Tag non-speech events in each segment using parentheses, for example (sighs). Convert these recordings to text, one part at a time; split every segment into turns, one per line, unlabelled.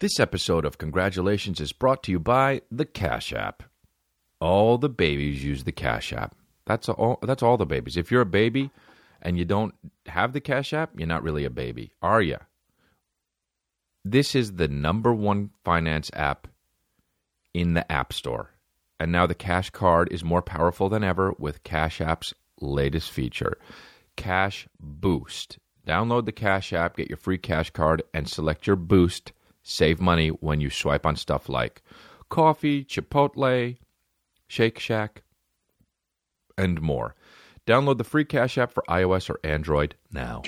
This episode of Congratulations is brought to you by the Cash App. All the babies use the Cash App. That's all. That's all the babies. If you're a baby and you don't have the Cash App, you're not really a baby, are you? This is the number one finance app in the App Store, and now the Cash Card is more powerful than ever with Cash App's latest feature, Cash Boost. Download the Cash App, get your free Cash Card, and select your Boost Save money when you swipe on stuff like coffee, Chipotle, Shake Shack, and more. Download the free Cash App for iOS or Android now.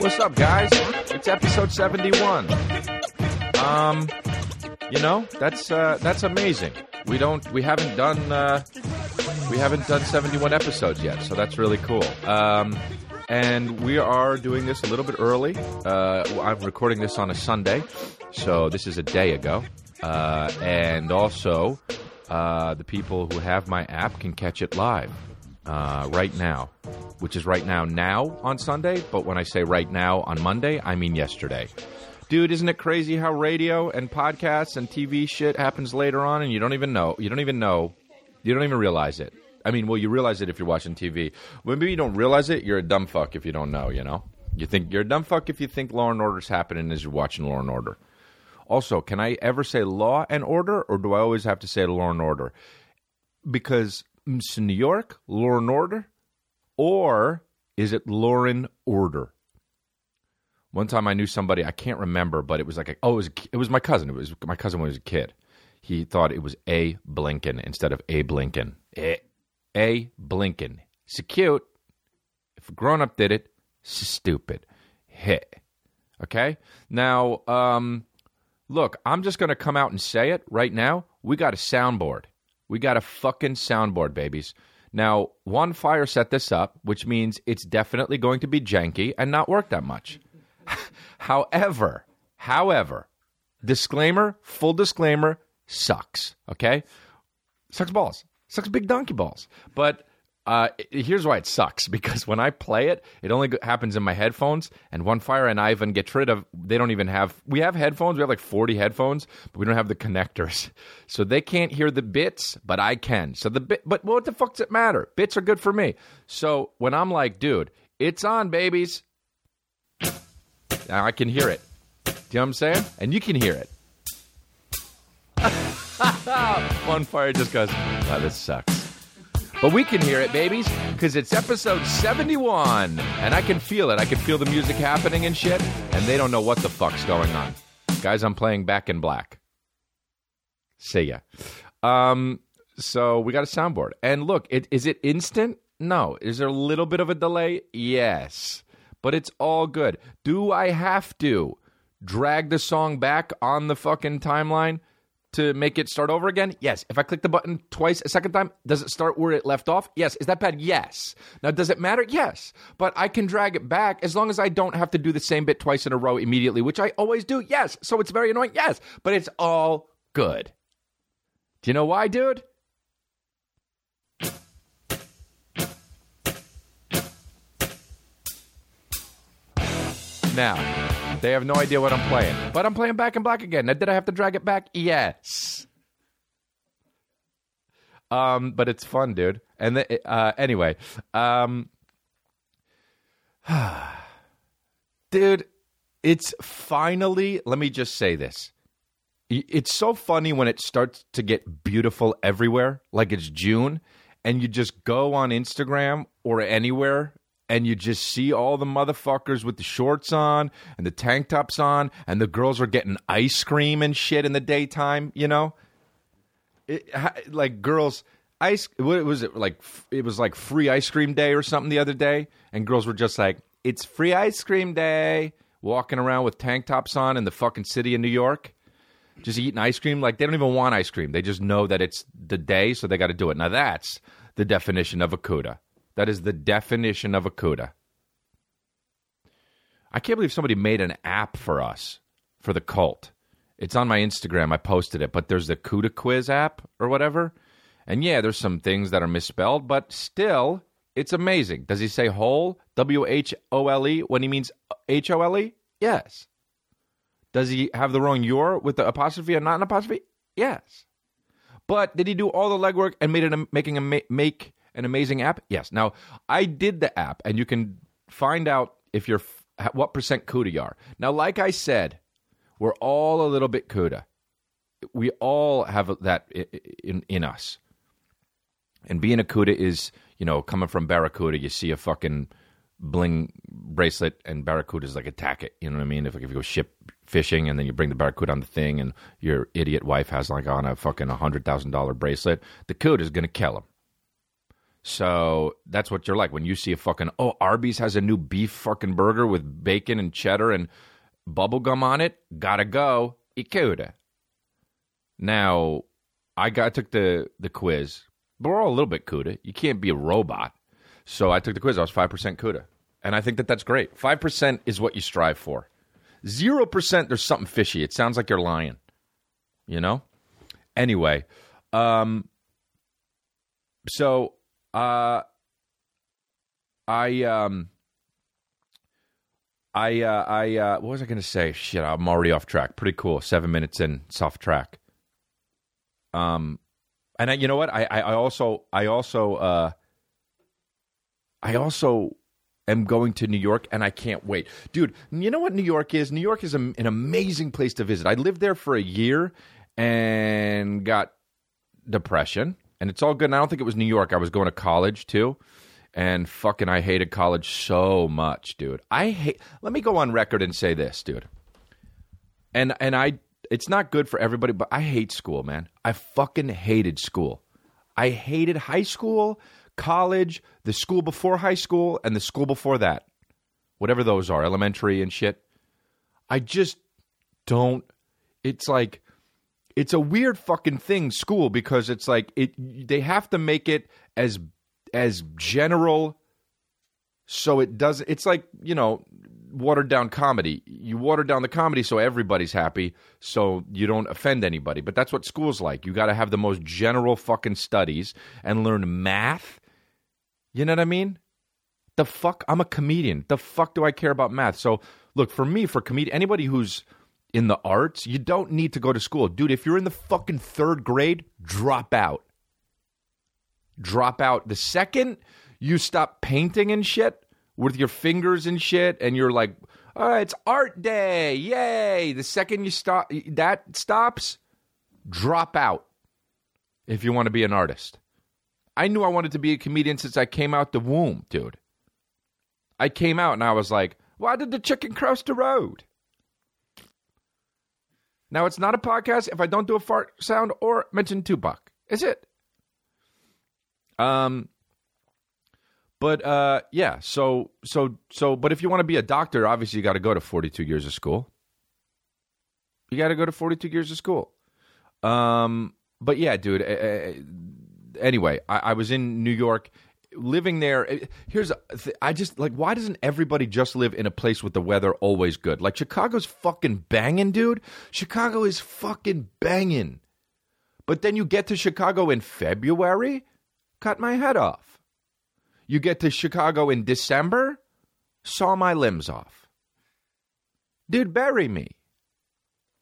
What's up, guys? It's episode 71. Um, you know, that's uh, that's amazing. We don't, we haven't done, uh, we haven't done 71 episodes yet, so that's really cool. Um, and we are doing this a little bit early. Uh, I'm recording this on a Sunday, so this is a day ago. Uh, and also, uh, the people who have my app can catch it live uh, right now, which is right now now on Sunday. But when I say right now on Monday, I mean yesterday. Dude, isn't it crazy how radio and podcasts and TV shit happens later on and you don't even know? You don't even know. You don't even realize it. I mean, well, you realize it if you're watching TV. Well, maybe you don't realize it. You're a dumb fuck if you don't know, you know? You think you're a dumb fuck if you think Law and Order's happening as you're watching Law and Order. Also, can I ever say Law and Order or do I always have to say Law and Order? Because it's New York, Law and Order, or is it Lauren Order? One time I knew somebody I can't remember, but it was like a, oh, it was it was my cousin. It was my cousin when he was a kid. He thought it was a Blinken instead of a Blinken. A, a Blinken. It's cute. If a grown up did it, it's stupid. Hit. Okay. Now, um, look, I'm just going to come out and say it right now. We got a soundboard. We got a fucking soundboard, babies. Now, One Fire set this up, which means it's definitely going to be janky and not work that much. (laughs) however, however, disclaimer, full disclaimer, sucks. Okay, sucks balls, sucks big donkey balls. But uh, here's why it sucks (laughs) because when I play it, it only happens in my headphones. And One Fire and Ivan get rid of. They don't even have. We have headphones. We have like 40 headphones, but we don't have the connectors, (laughs) so they can't hear the bits, but I can. So the bit. But what the fuck does it matter? Bits are good for me. So when I'm like, dude, it's on, babies. I can hear it. Do you know what I'm saying? And you can hear it. (laughs) One fire just goes, wow, this sucks. But we can hear it, babies, because it's episode 71. And I can feel it. I can feel the music happening and shit. And they don't know what the fuck's going on. Guys, I'm playing back in black. See ya. Um, so we got a soundboard. And look, it, is it instant? No. Is there a little bit of a delay? Yes but it's all good. Do I have to drag the song back on the fucking timeline to make it start over again? Yes. If I click the button twice a second time, does it start where it left off? Yes. Is that bad? Yes. Now, does it matter? Yes. But I can drag it back as long as I don't have to do the same bit twice in a row immediately, which I always do. Yes. So it's very annoying. Yes. But it's all good. Do you know why, dude? Now. They have no idea what I'm playing. But I'm playing Back in Black again. Now, did I have to drag it back? Yes. Um, but it's fun, dude. And the, uh, anyway, um, (sighs) dude, it's finally. Let me just say this. It's so funny when it starts to get beautiful everywhere, like it's June, and you just go on Instagram or anywhere and you just see all the motherfuckers with the shorts on and the tank tops on, and the girls are getting ice cream and shit in the daytime, you know? It, like girls ice what was it like it was like free ice cream day or something the other day and girls were just like it's free ice cream day walking around with tank tops on in the fucking city of New York just eating ice cream. Like they don't even want ice cream. They just know that it's the day so they got to do it. Now that's the definition of a cuda that is the definition of a cuda. I can't believe somebody made an app for us, for the cult, It's on my Instagram. I posted it, but there's the Cuda quiz app or whatever. And yeah, there's some things that are misspelled, but still, it's amazing. Does he say whole? W H O L E when he means H O L E? Yes. Does he have the wrong your with the apostrophe and not an apostrophe? Yes. But did he do all the legwork and made it a, making a make an amazing app? Yes. Now I did the app, and you can find out if you're what percent cuda you are. Now, like I said, we're all a little bit cuda. We all have that in in us. And being a cuda is, you know, coming from Barracuda, you see a fucking bling bracelet and Barracudas like attack it. You know what I mean? If, if you go ship fishing and then you bring the Barracuda on the thing and your idiot wife has like on a fucking $100,000 bracelet, the cuda is going to kill him. So that's what you're like when you see a fucking, oh, Arby's has a new beef fucking burger with bacon and cheddar and bubblegum on it. Gotta go. Ikuda. Now, I got took the the quiz, but we're all a little bit cuda. You can't be a robot. So I took the quiz. I was 5% cuda. And I think that that's great. 5% is what you strive for. 0%, there's something fishy. It sounds like you're lying. You know? Anyway, um, so uh, I um, I uh, I uh, what was I going to say? Shit, I'm already off track. Pretty cool. Seven minutes in, soft track. Um, and I, you know what? I, I, I also I also uh, I also am going to New York and I can't wait. Dude, you know what New York is? New York is a, an amazing place to visit. I lived there for a year and got depression, and it's all good. And I don't think it was New York. I was going to college too. And fucking, I hated college so much, dude. I hate. Let me go on record and say this, dude. And and I, it's not good for everybody, but I hate school, man. I fucking hated school. I hated high school college, the school before high school, and the school before that. Whatever those are, elementary and shit. I just don't. It's like, it's a weird fucking thing, school, because it's like, it. they have to make it as as general so it does it's like you know watered down comedy. You water down the comedy so everybody's happy, so you don't offend anybody. But that's what school's like. You got to have the most general fucking studies and learn math you know what I mean? The fuck? I'm a comedian. The fuck do I care about math? So, look, for me, for comedian, anybody who's in the arts, you don't need to go to school. Dude, if you're in the fucking third grade, drop out. Drop out. The second you stop painting and shit with your fingers and shit, and you're like, oh, it's art day. Yay. The second you stop, that stops, drop out if you want to be an artist. I knew I wanted to be a comedian since I came out the womb, dude. I came out and I was like, why did the chicken cross the road? Now it's not a podcast if I don't do a fart sound or mention Tupac. Is it? Um but uh yeah, so so so but if you want to be a doctor, obviously you got to go to 42 years of school. You got to go to 42 years of school. Um but yeah, dude, uh, anyway, I, I was in New York living there eh, here's i just like why doesn't everybody just live in a place with the weather always good? Like chicago's fucking banging dude. Chicago is fucking banging but then you get to chicago in february? Cut my head off. You get to chicago in december? Saw my limbs off. Dude bury me.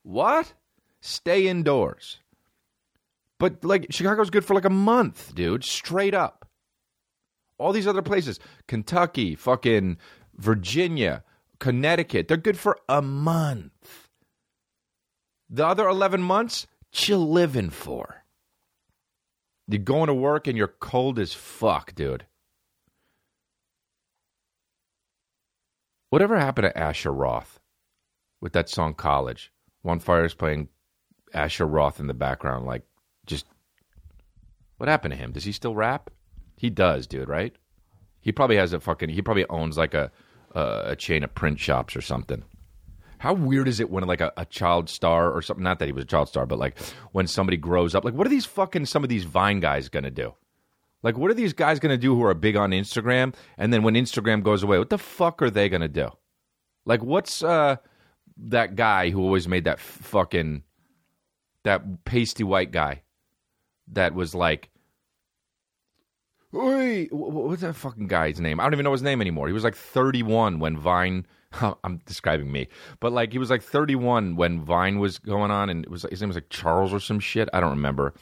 What? Stay indoors. But like Chicago's good for like a month, dude, straight up. All these other places, Kentucky, fucking Virginia, Connecticut, they're good for a month. The other 11 months, chill living for. You're going to work and you're cold as fuck, dude. Whatever happened to Asher Roth with that song College? One Fire is playing Asher Roth in the background, like just what happened to him? Does he still rap? He does, dude. Right? He probably has a fucking. He probably owns like a a chain of print shops or something. How weird is it when like a, a, child star or something? Not that he was a child star, but like when somebody grows up. Like, what are these fucking some of these Vine guys gonna do? Like, what are these guys gonna do who are big on Instagram? And then when Instagram goes away, what the fuck are they gonna do? Like, what's uh, that guy who always made that fucking that pasty white guy that was like Oi, what's that fucking guy's name? I don't even know his name anymore. He was like 31 when Vine. (laughs) Oh, I'm describing me, but like he was like 31 when Vine was going on, and it was his name was like Charles or some shit. I don't remember.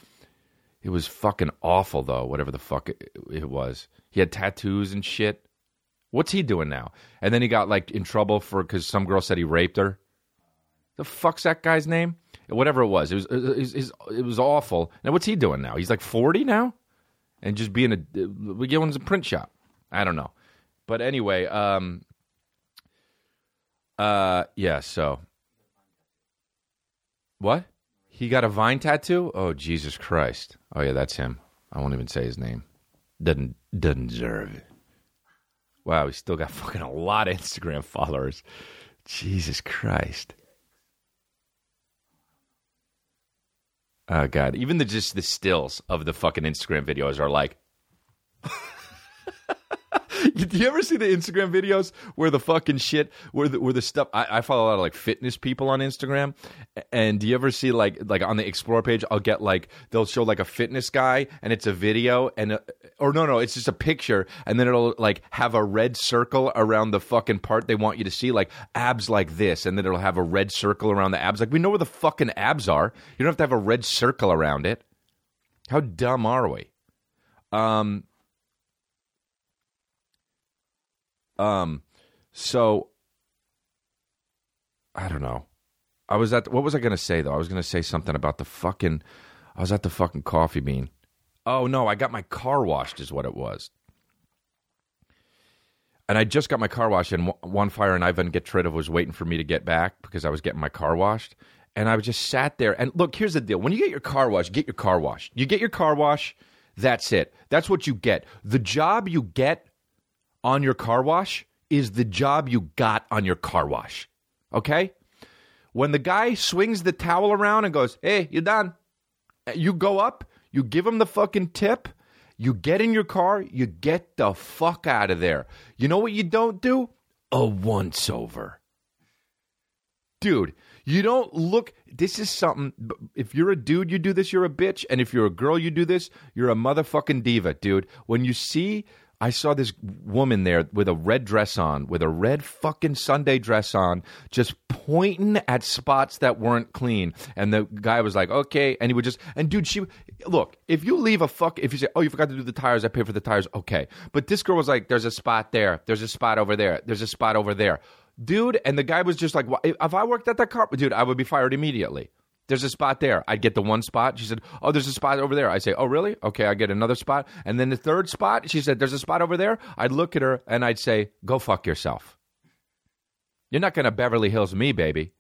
It was fucking awful though. Whatever the fuck it, was. He had tattoos and shit. What's he doing now? And then he got like in trouble for because some girl said he raped her. The fuck's that guy's name? Whatever it was, it was uh, uh, it was, it was awful. Now what's he doing now? He's like 40 now and just being a we get one's a print shop. I don't know, but anyway, um, uh, yeah. So, what? He got a Vine tattoo? Oh Jesus Christ! Oh yeah, that's him. I won't even say his name. Doesn't doesn't deserve it. Wow, he's still got (laughs) fucking a lot of Instagram followers. Jesus Christ. Oh god, even the just the stills of the fucking Instagram videos are like (laughs) (laughs) Do you ever see the Instagram videos where the fucking shit, where the, where the stuff? I, I, follow a lot of like fitness people on Instagram, and do you ever see like like on the explore page? I'll get like they'll show like a fitness guy, and it's a video, and a, or no, no, it's just a picture, and then it'll like have a red circle around the fucking part they want you to see, like abs like this, and then it'll have a red circle around the abs. Like we know where the fucking abs are. You don't have to have a red circle around it. How dumb are we? Um, Um, so I don't know. I was at what was I going to say though? I was going to say something about the fucking. I was at the fucking coffee bean. Oh no, I got my car washed. Is what it was. And I just got my car washed, and one fire and Ivan Getrida was waiting for me to get back because I was getting my car washed. And I just sat there. And look, here's the deal: when you get your car washed, get your car washed. You get your car wash. That's it. That's what you get. The job you get on your car wash is the job you got on your car wash. Okay? When the guy swings the towel around and goes, hey, you're done, you go up, you give him the fucking tip, you get in your car, you get the fuck out of there. You know what you don't do? A once over. Dude, you don't look. This is something. If you're a dude, you do this, you're a bitch. And if you're a girl, you do this, you're a motherfucking diva, dude. When you see I saw this woman there with a red dress on, with a red fucking Sunday dress on, just pointing at spots that weren't clean. And the guy was like, okay. And he would just, and dude, she, look, if you leave a fuck, if you say, oh, you forgot to do the tires, I pay for the tires, okay. But this girl was like, there's a spot there, there's a spot over there, there's a spot over there. Dude, and the guy was just like, if I worked at that car, dude, I would be fired immediately. There's a spot there. I'd get the one spot. She said, Oh, there's a spot over there. I say, Oh, really? Okay, I get another spot. And then the third spot, she said, There's a spot over there. I'd look at her and I'd say, Go fuck yourself. You're not going to Beverly Hills me, baby.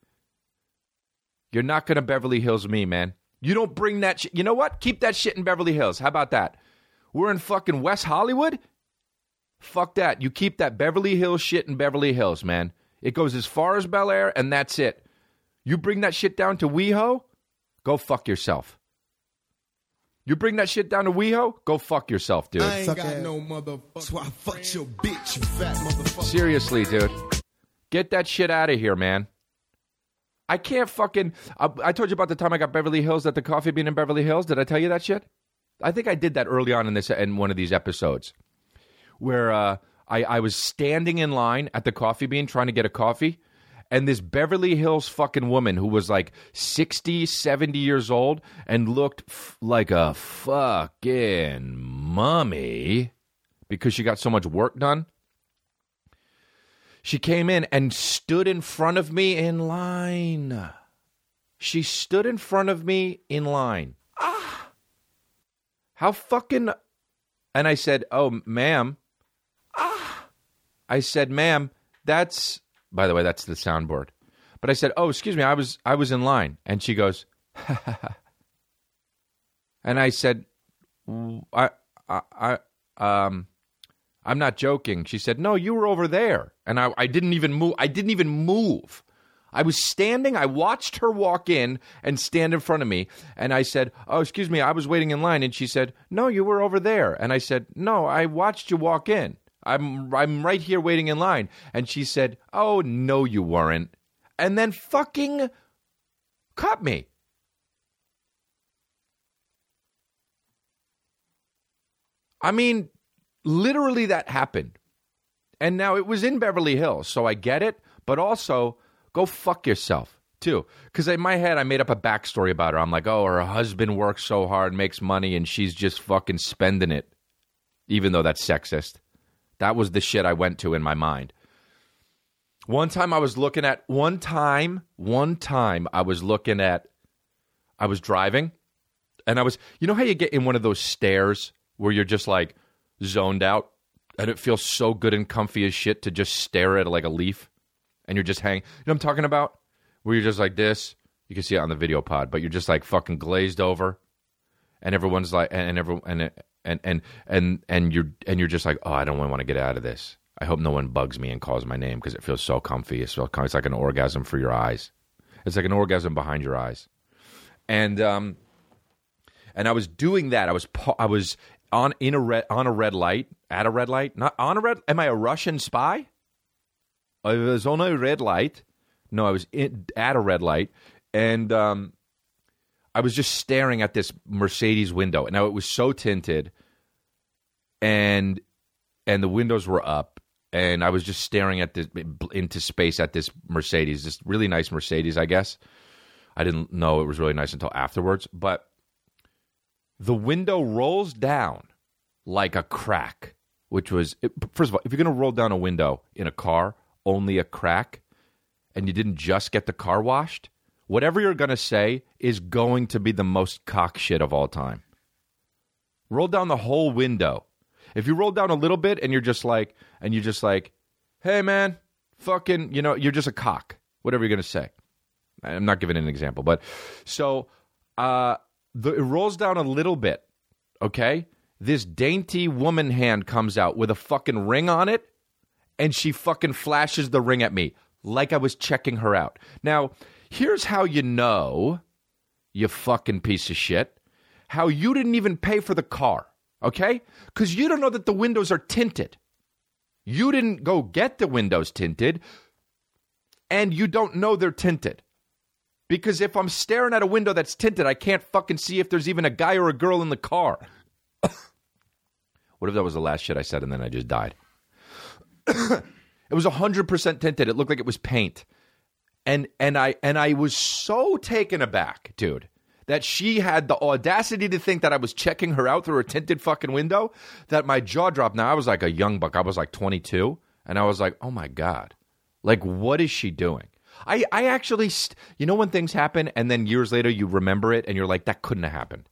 You're not going to Beverly Hills me, man. You don't bring that shit. You know what? Keep that shit in Beverly Hills. How about that? We're in fucking West Hollywood? Fuck that. You keep that Beverly Hills shit in Beverly Hills, man. It goes as far as Bel Air, and that's it. You bring that shit down to WeHo, go fuck yourself. You bring that shit down to WeHo, go fuck yourself, dude.
I ain't got no motherfucker. So I fuck your bitch, you fat motherfucker.
Seriously, dude. Get that shit out of here, man. I can't fucking. I, I, told you about the time I got Beverly Hills at the Coffee Bean in Beverly Hills. Did I tell you that shit? I think I did that early on in this in one of these episodes, where uh, I, I was standing in line at the Coffee Bean trying to get a coffee, and this Beverly Hills fucking woman who was like 60, 70 years old and looked f- like a fucking mummy because she got so much work done. She came in and stood in front of me in line. She stood in front of me in line. Ah! How fucking. And I said, Oh, ma'am. Ah! I said, Ma'am, that's by the way, that's the soundboard. But I said, "Oh, excuse me, I was I was in line." And she goes, (laughs) and I said, "I I I um I'm not joking." She said, "No, you were over there." And I I didn't even move. I didn't even move. I was standing, I watched her walk in and stand in front of me, and I said, Oh, excuse me, I was waiting in line. And she said, No, you were over there. And I said, No, I watched you walk in. I'm I'm right here waiting in line. And she said, "Oh no, you weren't." and then fucking cut me. I mean, literally that happened. And now it was in Beverly Hills, so I get it, but also go fuck yourself too. Because in my head, I made up a backstory about her. I'm like, oh, her husband works so hard, makes money, and she's just fucking spending it, even though that's sexist. That was the shit I went to in my mind. One time I was looking at, one time, one time I was looking at, I was driving, and I was, you know how you get in one of those stairs where you're just like zoned out? and it feels so good and comfy as shit to just stare at like a leaf and you're just hanging. You know what I'm talking about? Where you're just like this. You can see it on the video pod, but you're just like fucking glazed over, and everyone's like, and everyone, and and and and and you're and you're just like, oh, I don't really want to get out of this. I hope no one bugs me and calls my name because it feels so comfy. It's, so, it's like an orgasm for your eyes. It's like an orgasm behind your eyes, and um, and I was doing that. I was I was on in a red on a red light at a red light not on a red am i a russian spy i was on a red light no i was in, at a red light and um, i was just staring at this mercedes window now it was so tinted and and the windows were up and i was just staring at this into space at this mercedes this really nice mercedes i guess. I didn't know it was really nice until afterwards but the window rolls down like a crack, which was, first of all, if you're going to roll down a window in a car, only a crack, and you didn't just get the car washed, whatever you're going to say is going to be the most cock shit of all time. Roll down the whole window. If you roll down a little bit and you're just like, and you're just like, hey man, fucking, you know, you're just a cock, whatever you're going to say. I'm not giving an example, but so, uh, the, it rolls down a little bit, okay? This dainty woman hand comes out with a fucking ring on it, and she fucking flashes the ring at me like I was checking her out. Now, here's how you know, you fucking piece of shit, how you didn't even pay for the car, okay? Because you don't know that the windows are tinted. You didn't go get the windows tinted, and you don't know they're tinted. Because if I'm staring at a window that's tinted, I can't fucking see if there's even a guy or a girl in the car. what if that was the last shit I said and then I just died? (coughs) it was 100% tinted. It looked like it was paint. And and I and I was so taken aback, dude, that she had the audacity to think that I was checking her out through a tinted fucking window that my jaw dropped. Now I was like a young buck. I was like 22 and I was like, "Oh my god. Like what is she doing?" I, I actually, st- you know, when things happen and then years later you remember it and you're like, that couldn't have happened.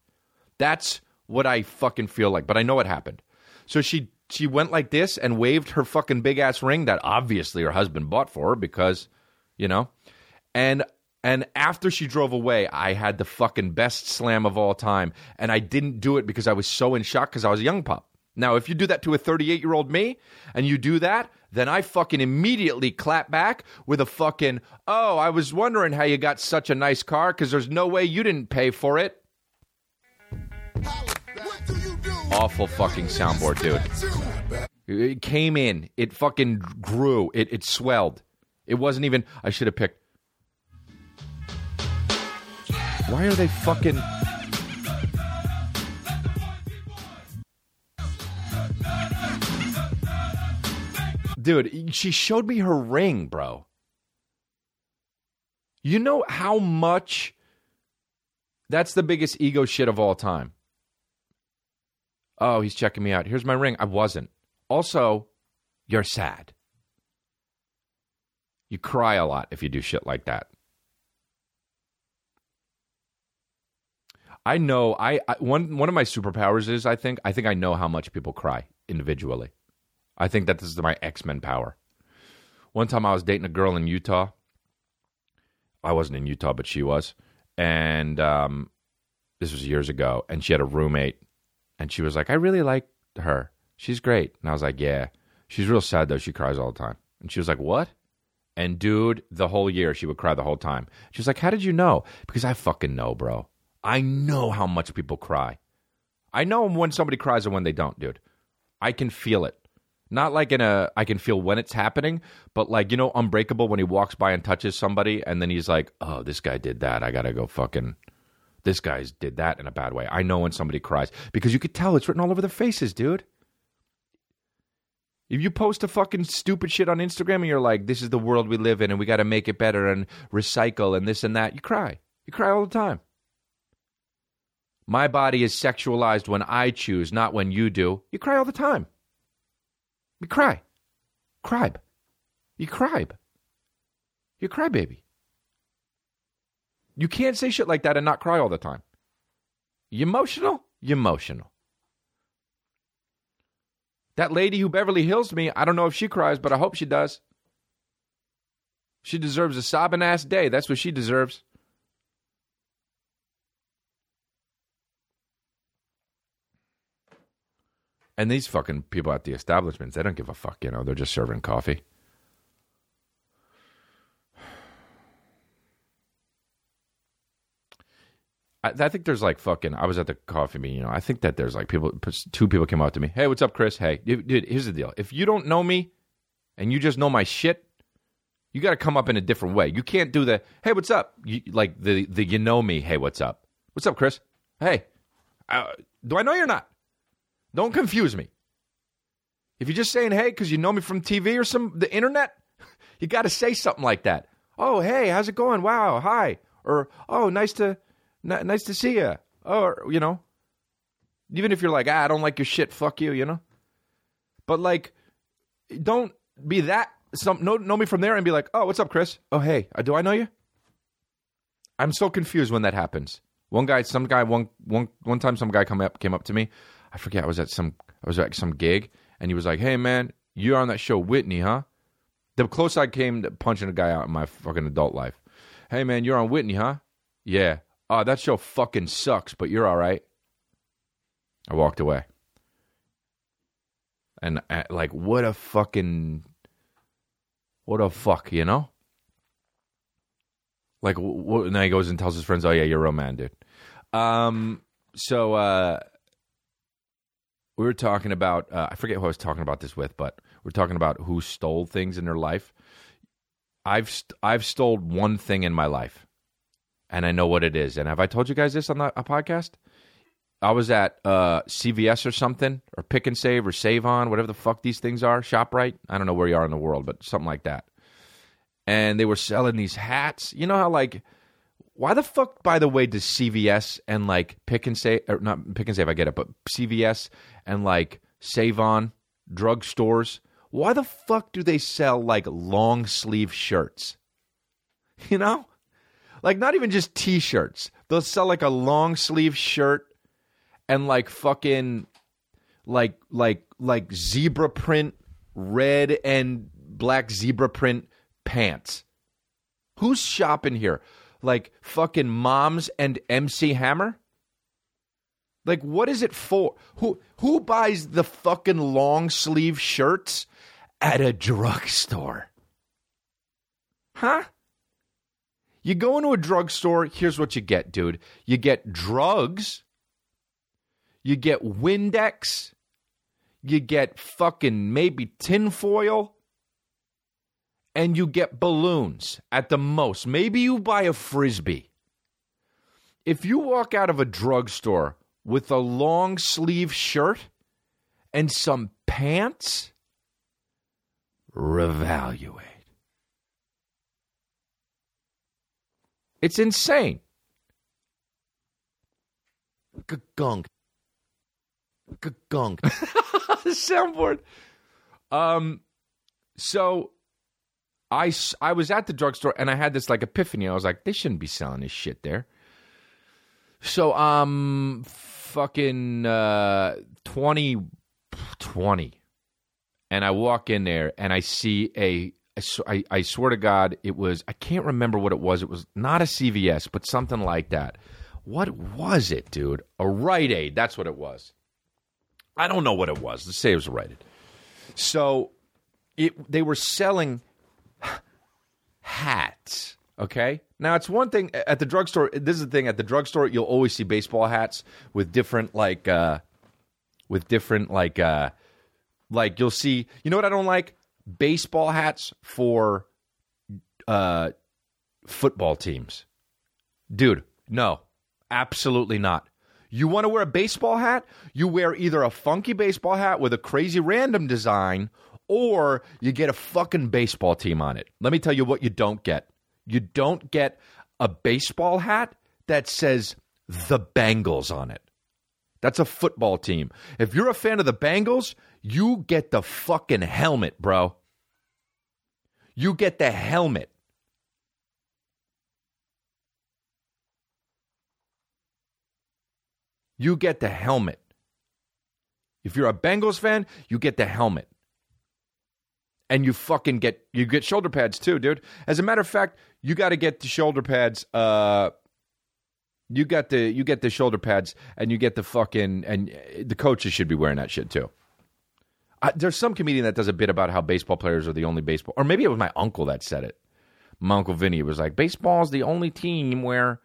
That's what I fucking feel like, but I know it happened. So she she went like this and waved her fucking big ass ring that obviously her husband bought for her because, you know, and and after she drove away, I had the fucking best slam of all time, and I didn't do it because I was so in shock because I was a young pup. Now, if you do that to a 38 year old me and you do that, then I fucking immediately clap back with a fucking, oh, I was wondering how you got such a nice car because there's no way you didn't pay for it. Awful fucking soundboard, dude. It came in, it fucking grew, it, it swelled. It wasn't even, I should have picked. Why are they fucking. Dude, she showed me her ring, bro. You know how much that's the biggest ego shit of all time. Oh, he's checking me out. Here's my ring. I wasn't. Also, you're sad. You cry a lot if you do shit like that. I know I, I one one of my superpowers is I think I think I know how much people cry individually. I think that this is my X Men power. One time I was dating a girl in Utah. I wasn't in Utah, but she was. And um, this was years ago. And she had a roommate. And she was like, I really like her. She's great. And I was like, yeah. She's real sad, though. She cries all the time. And she was like, what? And dude, the whole year she would cry the whole time. She was like, How did you know? Because I fucking know, bro. I know how much people cry. I know when somebody cries and when they don't, dude. I can feel it. Not like in a I can feel when it's happening, but like you know, Unbreakable when he walks by and touches somebody, and then he's like, "Oh, this guy did that. I gotta go fucking." This guy's did that in a bad way. I know when somebody cries because you could tell it's written all over their faces, dude. If you post a fucking stupid shit on Instagram and you're like, "This is the world we live in, and we got to make it better and recycle and this and that," you cry. You cry all the time. My body is sexualized when I choose, not when you do. You cry all the time. You cry. Cry. You cry. You cry, baby. You can't say shit like that and not cry all the time. You emotional? You emotional. That lady who Beverly Hills me, I don't know if she cries, but I hope she does. She deserves a sobbing ass day. That's what she deserves. And these fucking people at the establishments, they don't give a fuck, you know, they're just serving coffee. I, I think there's like fucking. I was at the coffee meeting. You know, I think that there's like people. Two people came up to me. Hey, what's up, Chris? Hey, dude. Here's the deal. If you don't know me, and you just know my shit, you got to come up in a different way. You can't do the hey, what's up? You, like the the you know me. Hey, what's up? What's up, Chris? Hey, uh, do I know you or not? Don't confuse me. If you're just saying hey because you know me from TV or some the internet, (laughs) you got to say something like that. Oh, hey, how's it going? Wow, hi. Or oh, nice to N- nice to see you. Or, you know, even if you're like, ah, I don't like your shit, fuck you, you know? But like, don't be that. Some know, know me from there and be like, oh, what's up, Chris? Oh, hey, uh, do I know you? I'm so confused when that happens. One guy, some guy, one one one time, some guy come up came up to me. I forget. I was at some I was at some gig, and he was like, "Hey, man, you're on that show, Whitney, huh?" The closest I came to punching a guy out in my fucking adult life. Hey, man, you're on Whitney, huh? Yeah oh, that show fucking sucks, but you're all right. I walked away. And uh, like, what a fucking, what a fuck, you know? Like, what, and then he goes and tells his friends, oh, yeah, you're a real man, dude. Um, so, uh, we were talking about, uh, I forget who I was talking about this with, but we're talking about who stole things in their life. I've, st- I've stole one thing in my life and I know what it is. And have I told you guys this on the, a podcast? I was at uh, CVS or something, or Pick and Save, or Save On, whatever the fuck these things are. Shoprite. I don't know where you are in the world, but something like that. And they were selling these hats. You know how like, why the fuck? By the way, does CVS and like Pick and Save, or not Pick and Save? I get it, but CVS and like Save On drugstores. Why the fuck do they sell like long sleeve shirts? (laughs) You know, like not even just t-shirts. They'll sell like a long sleeve shirt and like fucking like like like zebra print red and black zebra print pants. Who's shopping here? Like fucking moms and MC Hammer? Like what is it for? Who who buys the fucking long sleeve shirts at a drugstore? Huh? You go into a drugstore, here's what you get, dude. You get drugs, you get Windex, you get fucking maybe tinfoil, and you get balloons at the most. Maybe you buy a frisbee. If you walk out of a drugstore with a long sleeve shirt and some pants, revaluate. It's insane. Gunk. Gunk. (laughs) Soundboard. Um, so I, I was at the drugstore and I had this like epiphany. I was like, they shouldn't be selling this shit there. So, um, fucking uh, 20, 20. And I walk in there and I see a I, I, swear to God, it was, I can't remember what it was. It was not a CVS, but something like that. What was it, dude? A Rite Aid. That's what it was. I don't know what it was. Let's say it was a Rite Aid. So it, they were selling hats. Okay. Now it's one thing at the drugstore. This is the thing at the drugstore. You'll always see baseball hats with different like, uh, with different like, uh, Like you'll see, you know what I don't like? Baseball hats for uh, football teams. Dude, no, absolutely not. You want to wear a baseball hat? You wear either a funky baseball hat with a crazy random design or you get a fucking baseball team on it. Let me tell you what you don't get. You don't get a baseball hat that says the Bengals on it. That's a football team. If you're a fan of the Bengals, you get the fucking helmet, bro. You get the helmet. You get the helmet. If you're a Bengals fan, you get the helmet. And you fucking get you get shoulder pads too, dude. As a matter of fact, you got to get the shoulder pads uh you got the you get the shoulder pads and you get the fucking and the coaches should be wearing that shit too. I, there's some comedian that does a bit about how baseball players are the only baseball, or maybe it was my uncle that said it. My uncle Vinny was like, baseball's the only team where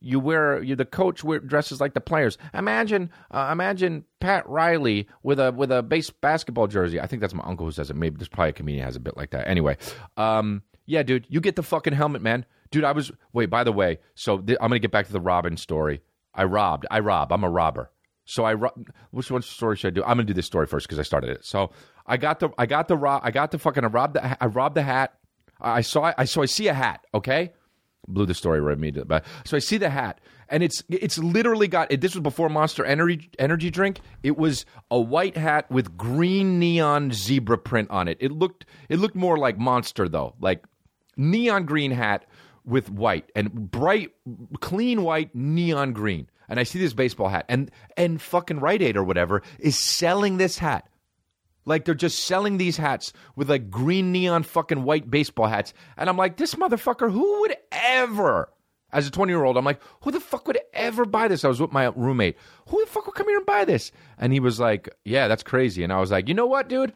you wear you the coach wear, dresses like the players. Imagine uh, imagine Pat Riley with a with a base basketball jersey. I think that's my uncle who says it. Maybe there's probably a comedian has a bit like that. Anyway, um, yeah, dude, you get the fucking helmet, man. Dude, I was wait. By the way, so th- I'm gonna get back to the Robin story. I robbed. I rob. I'm a robber. So I ro- which one story should I do? I'm gonna do this story first because I started it. So I got the I got the rob. I got the fucking I robbed the I robbed the hat. I saw I so I see a hat. Okay, blew the story right immediately. But so I see the hat, and it's it's literally got. This was before Monster Energy energy drink. It was a white hat with green neon zebra print on it. It looked it looked more like Monster though, like neon green hat with white and bright, clean white, neon green. And I see this baseball hat, and and fucking Rite Aid or whatever is selling this hat. Like they're just selling these hats with like green neon fucking white baseball hats. And I'm like, this motherfucker, who would ever, as a 20 year old, I'm like, who the fuck would ever buy this? I was with my roommate. Who the fuck would come here and buy this? And he was like, yeah, that's crazy. And I was like, you know what, dude?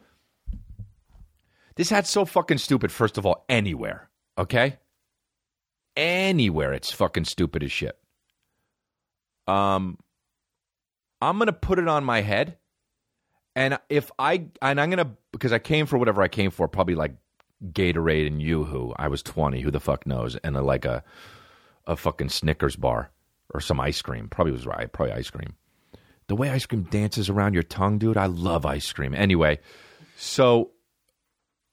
This hat's so fucking stupid, first of all, anywhere. Okay? Anywhere it's fucking stupid as shit. Um I'm gonna put it on my head. And if I and I'm gonna because I came for whatever I came for, probably like Gatorade and Yoo-Hoo. I was 20. Who the fuck knows? And a, like a a fucking Snickers bar or some ice cream. Probably was right. Probably ice cream. The way ice cream dances around your tongue, dude. I love ice cream. Anyway, so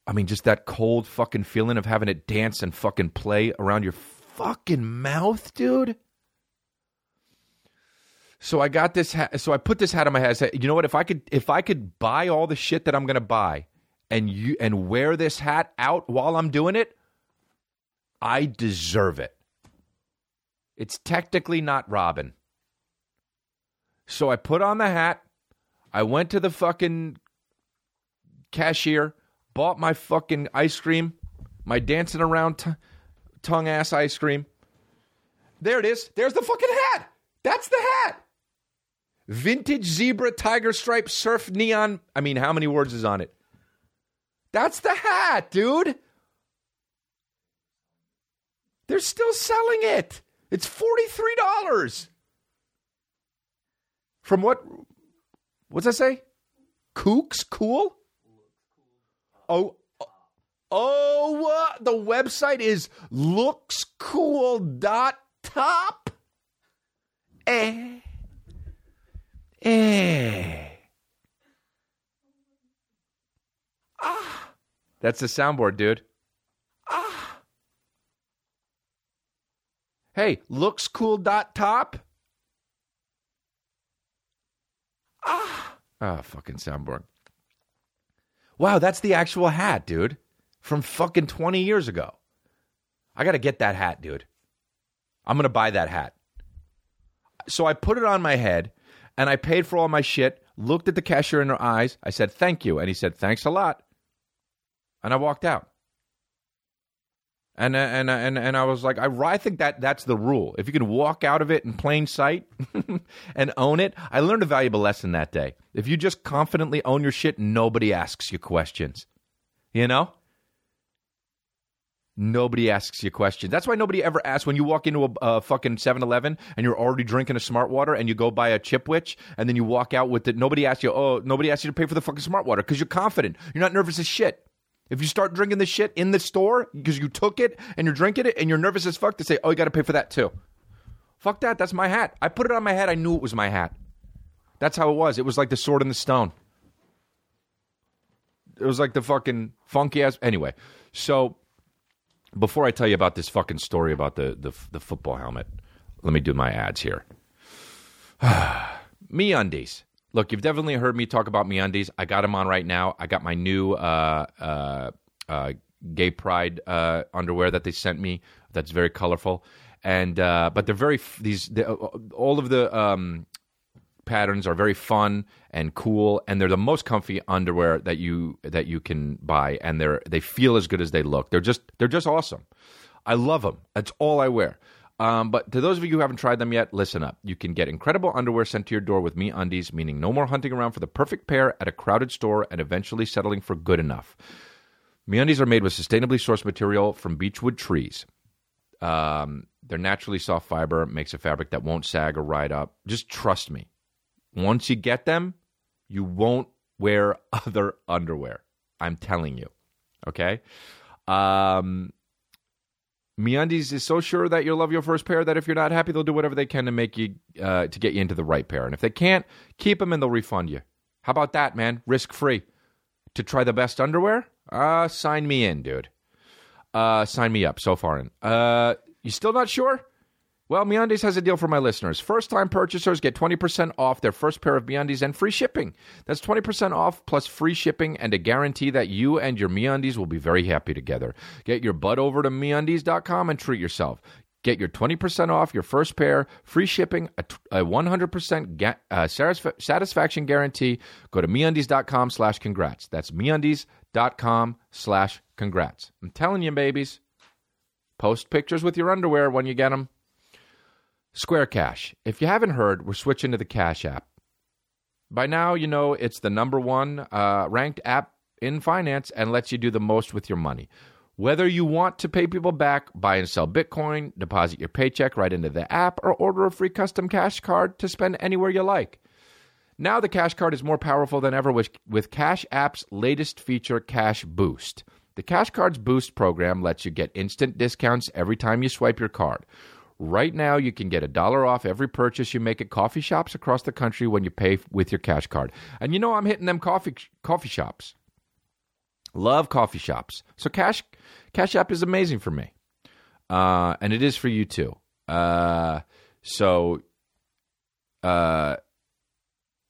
I mean, just that cold fucking feeling of having it dance and fucking play around your fucking mouth, dude. So I got this. So I put this hat on my head. I said, you know what? If I could, if I could buy all the shit that I'm gonna buy, and you and wear this hat out while I'm doing it, I deserve it. It's technically not Robin. So I put on the hat. I went to the fucking cashier, bought my fucking ice cream, my dancing around t- tongue ass ice cream. There it is. There's the fucking hat. That's the hat. Vintage zebra tiger stripe surf neon. I mean, how many words is on it? That's the hat, dude. They're still selling it. It's $43. From what? What's that say? Kooks Cool? Oh, oh, uh, the website is lookscool.top. Eh. Eh. Ah. That's the soundboard, dude. Ah. Hey, lookscool.top. Ah. Ah, fucking soundboard. Wow, that's the actual hat, dude. From fucking 20 years ago. I got to get that hat, dude. I'm going to buy that hat. So I put it on my head and I paid for all my shit, looked at the cashier in her eyes. I said, thank you. And he said, thanks a lot. And I walked out. And, and, and, and I was like, I, I think that that's the rule. If you can walk out of it in plain sight (laughs) and own it, I learned a valuable lesson that day. If you just confidently own your shit, nobody asks you questions. You know? Nobody asks you questions. That's why nobody ever asks when you walk into a, a fucking 7-Eleven and you're already drinking a smart water and you go buy a Chipwich and then you walk out with it. Nobody asks you, oh, nobody asks you to pay for the fucking smart water because you're confident. You're not nervous as shit. If you start drinking the shit in the store because you took it and you're drinking it and you're nervous as fuck to say, oh, you got to pay for that too. Fuck that. That's my hat. I put it on my head. I knew it was my hat. That's how it was. It was like the sword and the stone. It was like the fucking funky ass. Anyway, so before I tell you about this fucking story about the the, the football helmet, let me do my ads here. (sighs) me undies. Look, you've definitely heard me talk about me undies. I got them on right now. I got my new uh, uh, uh, gay pride uh, underwear that they sent me. That's very colorful, and uh, but they're very these they, all of the um, patterns are very fun and cool, and they're the most comfy underwear that you that you can buy, and they're they feel as good as they look. They're just they're just awesome. I love them. That's all I wear. Um, but to those of you who haven't tried them yet, listen up. You can get incredible underwear sent to your door with Me Undies, meaning no more hunting around for the perfect pair at a crowded store and eventually settling for good enough. Me Undies are made with sustainably sourced material from beechwood trees. Um, they're naturally soft fiber, makes a fabric that won't sag or ride up. Just trust me. Once you get them, you won't wear (laughs) other underwear. I'm telling you. Okay? Um, MeUndies is so sure that you'll love your first pair that if you're not happy, they'll do whatever they can to make you uh, to get you into the right pair. And if they can't, keep them and they'll refund you. How about that, man? Risk free. To try the best underwear? Uh, sign me in, dude. Uh, sign me up. So far in. Uh, you still not sure? Well, MeUndies has a deal for my listeners. First-time purchasers get 20% off their first pair of MeUndies and free shipping. That's 20% off plus free shipping and a guarantee that you and your MeUndies will be very happy together. Get your butt over to MeUndies.com and treat yourself. Get your 20% off your first pair, free shipping, a, 100% ga- uh, satisfaction guarantee. Go to MeUndies.com slash congrats. That's MeUndies.com slash congrats. I'm telling you, babies, post pictures with your underwear when you get them. Square Cash. If you haven't heard, we're switching to the Cash app. By now, you know it's the number one uh, ranked app in finance and lets you do the most with your money. Whether you want to pay people back, buy and sell Bitcoin, deposit your paycheck right into the app, or order a free custom cash card to spend anywhere you like. Now the Cash Card is more powerful than ever with, with Cash App's latest feature, Cash Boost. The Cash Card's Boost program lets you get instant discounts every time you swipe your card. Right now, you can get a dollar off every purchase you make at coffee shops across the country when you pay with your cash card. And you know I'm hitting them coffee coffee shops. Love coffee shops. So Cash Cash App is amazing for me, uh, and it is for you too. Uh, so uh,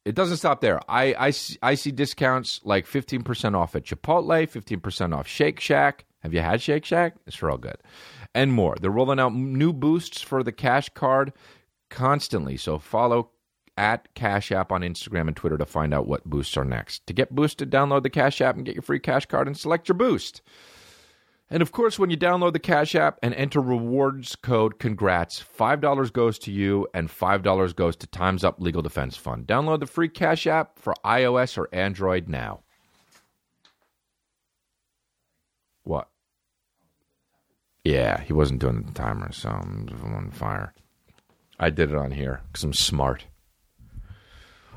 it doesn't stop there. I, I, I see discounts like 15% off at Chipotle, 15% off Shake Shack. Have you had Shake Shack? It's real good and more. They're rolling out new boosts for the Cash Card constantly, so follow at Cash App on Instagram and Twitter to find out what boosts are next. To get boosted, download the Cash App and get your free Cash Card and select your boost. And of course, when you download the Cash App and enter rewards code congrats, $5 goes to you and $5 goes to Time's Up Legal Defense Fund. Download the free Cash App for iOS or Android now. What? Yeah, he wasn't doing the timer, so I'm on fire. I did it on here because I'm smart.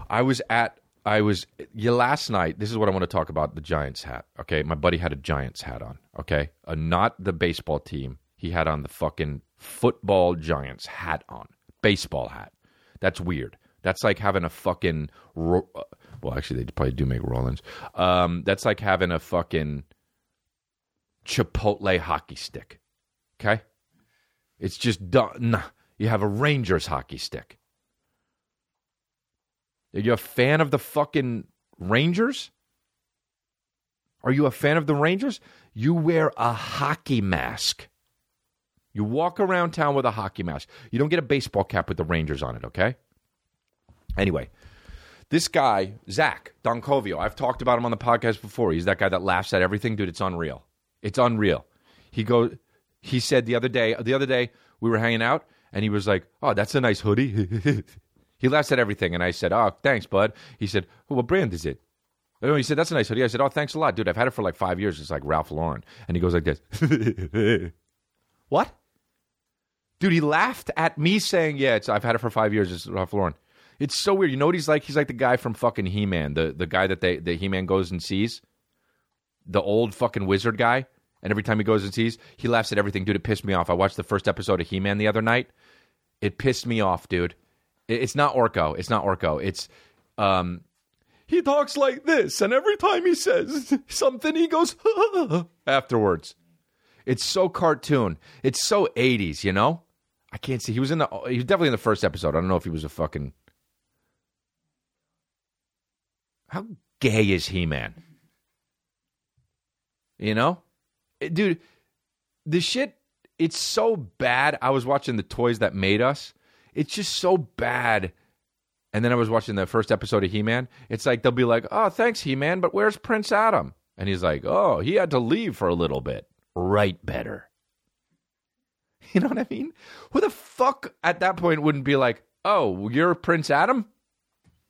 I was at I was yeah, last night. This is what I want to talk about: the Giants hat. Okay, my buddy had a Giants hat on. Okay, uh, not the baseball team. He had on the fucking football Giants hat on, baseball hat. That's weird. That's like having a fucking. Ro- uh, well, actually, they probably do make Rollins. Um, that's like having a fucking Chipotle hockey stick. Okay? It's just done. You have a Rangers hockey stick. Are you a fan of the fucking Rangers? Are you a fan of the Rangers? You wear a hockey mask. You walk around town with a hockey mask. You don't get a baseball cap with the Rangers on it, okay? Anyway, this guy, Zach Doncovio, I've talked about him on the podcast before. He's that guy that laughs at everything. Dude, it's unreal. It's unreal. He goes, he said the other day, the other day we were hanging out, and he was like, "Oh, that's a nice hoodie." (laughs) he laughs at everything, and I said, "Oh, thanks, bud." He said, "What brand is it?" Oh, he said, that's a nice hoodie. I said, oh, thanks a lot, dude. I've had it for like five years. It's like Ralph Lauren. And he goes like this. (laughs) what? Dude, he laughed at me saying, yeah, it's, I've had it for five years. It's Ralph Lauren. It's so weird. You know what he's like? He's like the guy from fucking He Man, the, the guy that they, the He Man goes and sees. The old fucking wizard guy. And every time he goes and sees, he laughs at everything. Dude, it pissed me off. I watched the first episode of He Man the other night. It pissed me off, dude. It's not Orko. It's not Orko. It's um he talks like this, and every time he says (laughs) something, he goes (laughs) afterwards. It's so cartoon. It's so 80s, you know? I can't see. He was in the he was definitely in the first episode. I don't know if he was a fucking How gay is He-Man? You know? Dude, the shit it's so bad. I was watching the toys that made us. It's just so bad. And then I was watching the first episode of He Man. It's like they'll be like, "Oh, thanks, He Man, but where's Prince Adam?" And he's like, "Oh, he had to leave for a little bit. Write better." (laughs) You know what I mean? Who the fuck at that point wouldn't be like, "Oh, you're Prince Adam?"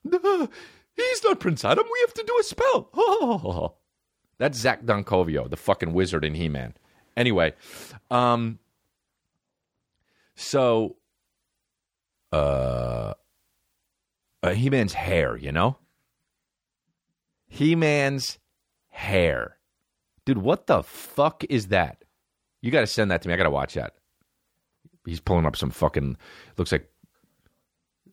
"No, (laughs) he's not Prince Adam. We have to do a spell. (laughs) Oh. That's Zach Doncovio, the fucking wizard in He Man. Anyway, um, so, uh, uh He Man's hair, you know? He Man's hair. Dude, what the fuck is that? You got to send that to me. I got to watch that. He's pulling up some fucking, looks like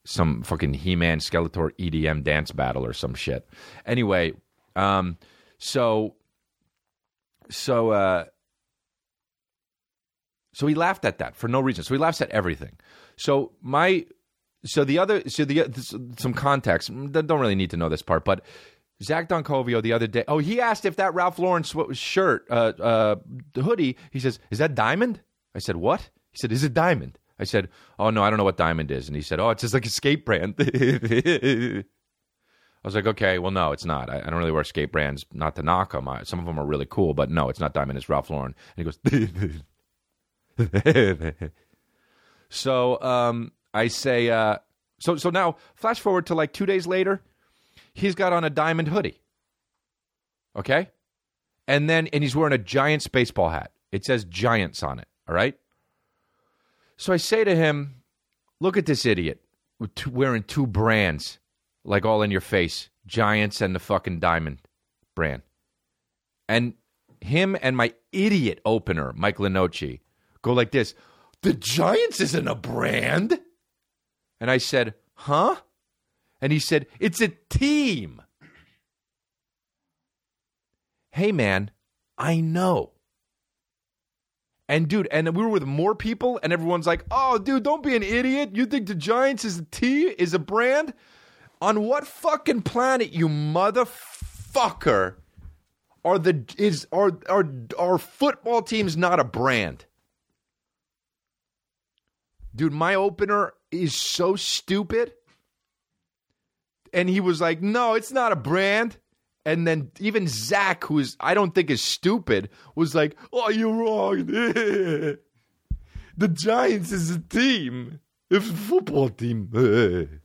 some fucking He Man Skeletor EDM dance battle or some shit. Anyway, um, so, so, uh, so he laughed at that for no reason. So he laughs at everything. So my, so the other, so the this- some context. mm, Don't really need to know this part, but Zach Doncovio the other day. Oh, he asked if that Ralph Lauren shirt, uh, uh, hoodie. He says, "Is that diamond?" I said, "What?" He said, "Is it diamond?" I said, "Oh no, I don't know what diamond is." And he said, "Oh, it's just like a skate brand." (laughs) I was like, "Okay, well, no, it's not. I, I don't really wear skate brands. Not to knock them. I, some of them are really cool, but no, it's not diamond. It's Ralph Lauren." And he goes. (laughs) so um, I say, uh, so so now flash forward to like two days later, he's got on a diamond hoodie. Okay, and then and he's wearing a Giants baseball hat. It says Giants on it. All right. So I say to him, "Look at this idiot wearing two brands, like all in your face, Giants and the fucking Diamond brand." And him and my idiot opener, Mike Linoci, go like this The Giants isn't a brand. And I said, Huh? And he said, It's a team. Hey, man, I know. And dude, and we were with more people, and everyone's like, "Oh, dude, don't be an idiot. You think the Giants is a T is a brand? On what fucking planet, you motherfucker, are the is are are are football teams not a brand? Dude, my opener is so stupid. And he was like, "No, it's not a brand." And then even Zach, who is I don't think is stupid, was like, "Oh, you're wrong. (laughs) the Giants is a team. It's a football team. (laughs)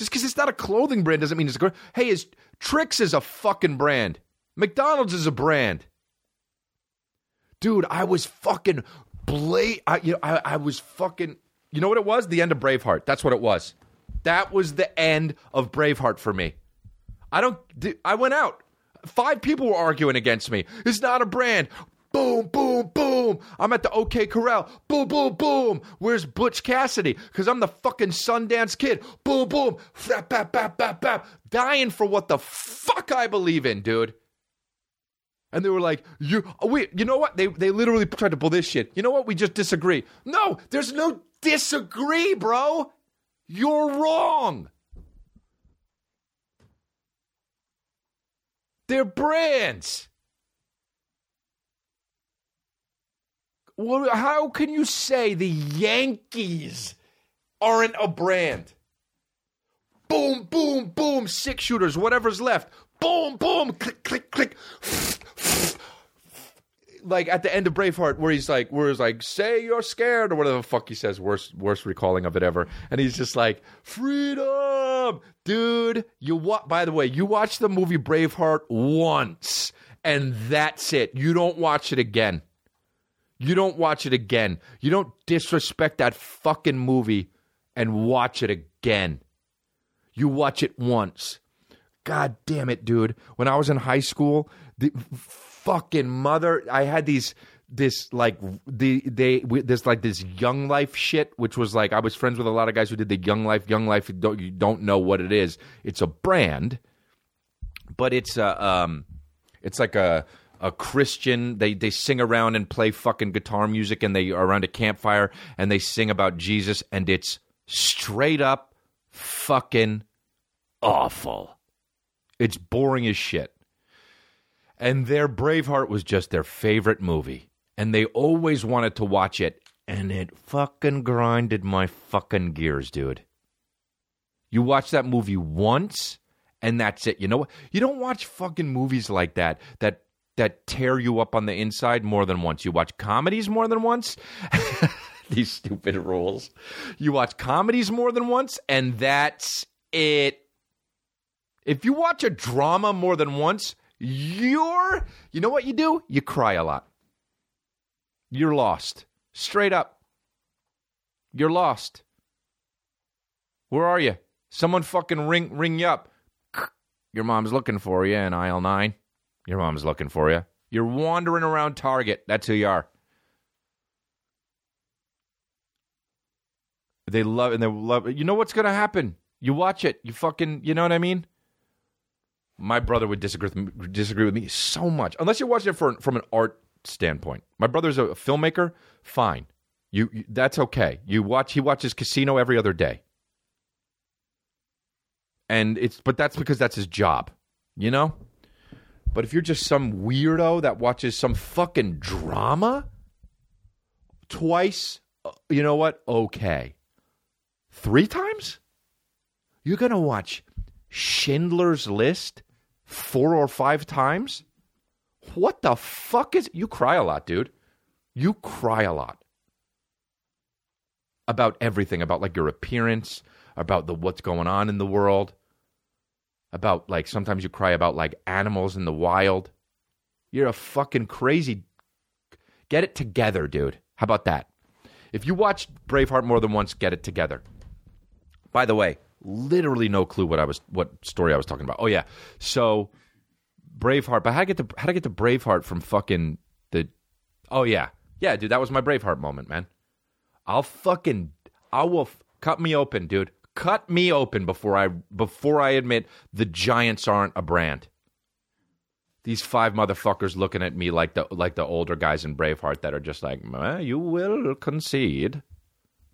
Just because it's not a clothing brand doesn't mean it's a gr- Hey, is Trix is a fucking brand. McDonald's is a brand. Dude, I was fucking bla I, you know, I, I was fucking. You know what it was? The end of Braveheart. That's what it was. That was the end of Braveheart for me. I don't. I went out. Five people were arguing against me. It's not a brand. Boom, boom, boom. I'm at the OK Corral. Boom, boom, boom. Where's Butch Cassidy? Because I'm the fucking Sundance kid. Boom, boom. Flap, bap, bap, bap, bap. Dying for what the fuck I believe in, dude. And they were like, "You, wait, you know what? They they literally tried to pull this shit. You know what? We just disagree. No, there's no disagree, bro. You're wrong. They're brands. Well, how can you say the Yankees aren't a brand? Boom, boom, boom, six shooters, whatever's left. Boom, boom, click, click, click. Like at the end of Braveheart, where he's like, where he's like, say you're scared, or whatever the fuck he says, worst, worst recalling of it ever. And he's just like, freedom. dude. You wa- By the way, you watch the movie Braveheart once, and that's it. You don't watch it again. You don't watch it again. You don't disrespect that fucking movie and watch it again. You watch it once. God damn it, dude. When I was in high school, the fucking mother, I had these this like the they this like this young life shit which was like I was friends with a lot of guys who did the young life young life you don't you don't know what it is it's a brand but it's a um it's like a a Christian they they sing around and play fucking guitar music and they are around a campfire and they sing about Jesus and it's straight up fucking awful it's boring as shit and their Braveheart was just their favorite movie. And they always wanted to watch it, and it fucking grinded my fucking gears, dude. You watch that movie once, and that's it. You know what? You don't watch fucking movies like that that that tear you up on the inside more than once. You watch comedies more than once. (laughs) These stupid rules. You watch comedies more than once, and that's it. If you watch a drama more than once, you're, you know what you do? You cry a lot. You're lost. Straight up. You're lost. Where are you? Someone fucking ring ring you up. Your mom's looking for you in aisle 9. Your mom's looking for you. You're wandering around Target. That's who you are. They love and they love You know what's going to happen? You watch it. You fucking, you know what I mean? my brother would disagree with me, disagree with me so much. Unless you're watching it for, from an art standpoint. My brother's a filmmaker. Fine, you, you that's okay. You watch. He watches Casino every other day, and it's but that's because that's his job, you know. But if you're just some weirdo that watches some fucking drama twice, uh, you know what? Okay, three times. You're gonna watch Schindler's List four or five times? What the fuck is you cry a lot, dude. You cry a lot. About everything, about like your appearance, about the what's going on in the world, about like sometimes you cry about like animals in the wild. You're a fucking crazy Get it together, dude. How about that? If you watched Braveheart more than once, get it together. By the way, literally no clue what I was what story I was talking about. Oh yeah, so Braveheart. But how to get to how to get to Braveheart from fucking the? Oh yeah, yeah, dude. That was my Braveheart moment, man. I'll fucking I will f- cut me open, dude. Cut me open before I before I admit the Giants aren't a brand. These five motherfuckers looking at me like the like the older guys in Braveheart that are just like, "Eh, you will concede.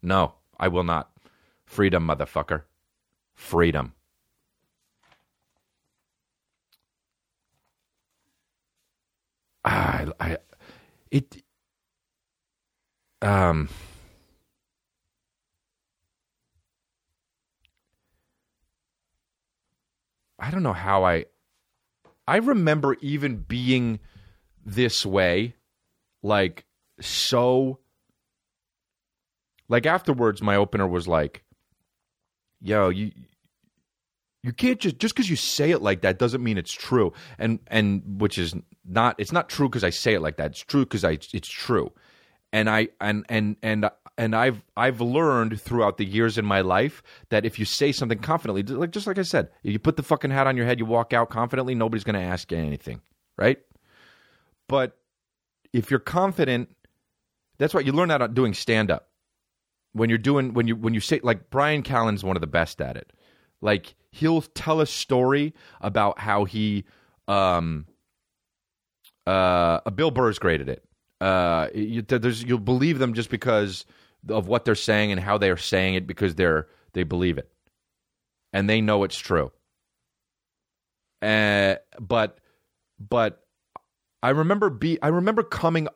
No, I will not. Freedom, motherfucker. Freedom. Ah, I, I, it, um, I don't know how I, I remember even being this way, like so. Like afterwards, my opener was like, "Yo, you you can't just just because you say it like that doesn't mean it's true." And and which is not it's not true because I say it like that. It's true because I it's true. And I and and and and I've I've learned throughout the years in my life that if you say something confidently, like just like I said, you put the fucking hat on your head, you walk out confidently, nobody's going to ask you anything, right? But if you're confident, that's what you learn that doing stand up. When you're doing when you when you say like Brian Callen's one of the best at it. Like he'll tell a story about how he um uh Bill Burr's at it. Uh you, there's you'll believe them just because of what they're saying and how they're saying it because they're they believe it. And they know it's true. Uh, but but I remember be I remember coming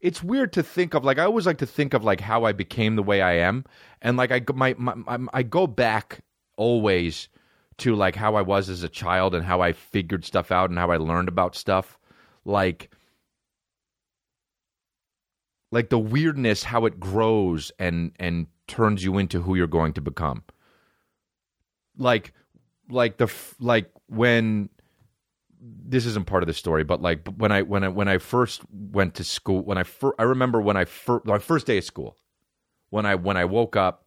it's weird to think of like I always like to think of like how I became the way I am and like I my, my, my I go back always to like how I was as a child and how I figured stuff out and how I learned about stuff like like the weirdness how it grows and and turns you into who you're going to become like like the like when this isn't part of the story, but like when I when I when I first went to school, when I fir- I remember when I fir- my first day of school, when I when I woke up,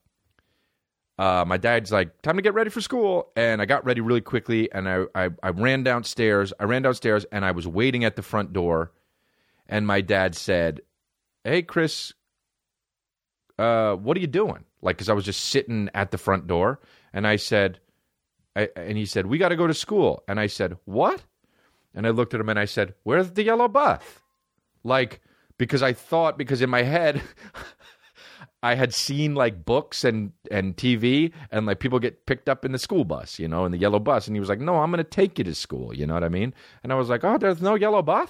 uh, my dad's like, "Time to get ready for school," and I got ready really quickly, and I, I I ran downstairs. I ran downstairs, and I was waiting at the front door, and my dad said, "Hey, Chris, uh, what are you doing?" Like, because I was just sitting at the front door, and I said, I, and he said, "We got to go to school," and I said, "What?" And I looked at him and I said, Where's the yellow bus? Like, because I thought, because in my head, (laughs) I had seen like books and, and TV and like people get picked up in the school bus, you know, in the yellow bus. And he was like, No, I'm going to take you to school. You know what I mean? And I was like, Oh, there's no yellow bus?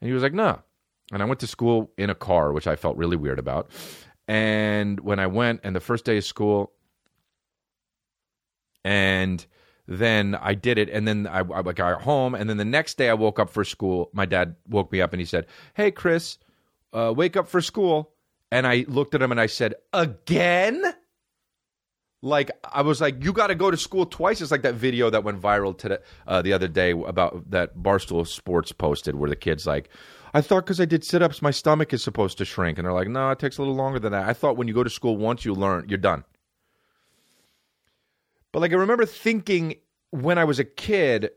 And he was like, No. And I went to school in a car, which I felt really weird about. And when I went, and the first day of school, and then I did it, and then I, I got home, and then the next day I woke up for school. My dad woke me up and he said, "Hey, Chris, uh, wake up for school." And I looked at him and I said, "Again." Like I was like, you got to go to school twice. It's like that video that went viral today, uh, the other day about that Barstool Sports posted, where the kids like, I thought because I did sit ups, my stomach is supposed to shrink, and they're like, no, it takes a little longer than that. I thought when you go to school once, you learn, you're done. But like I remember thinking when I was a kid,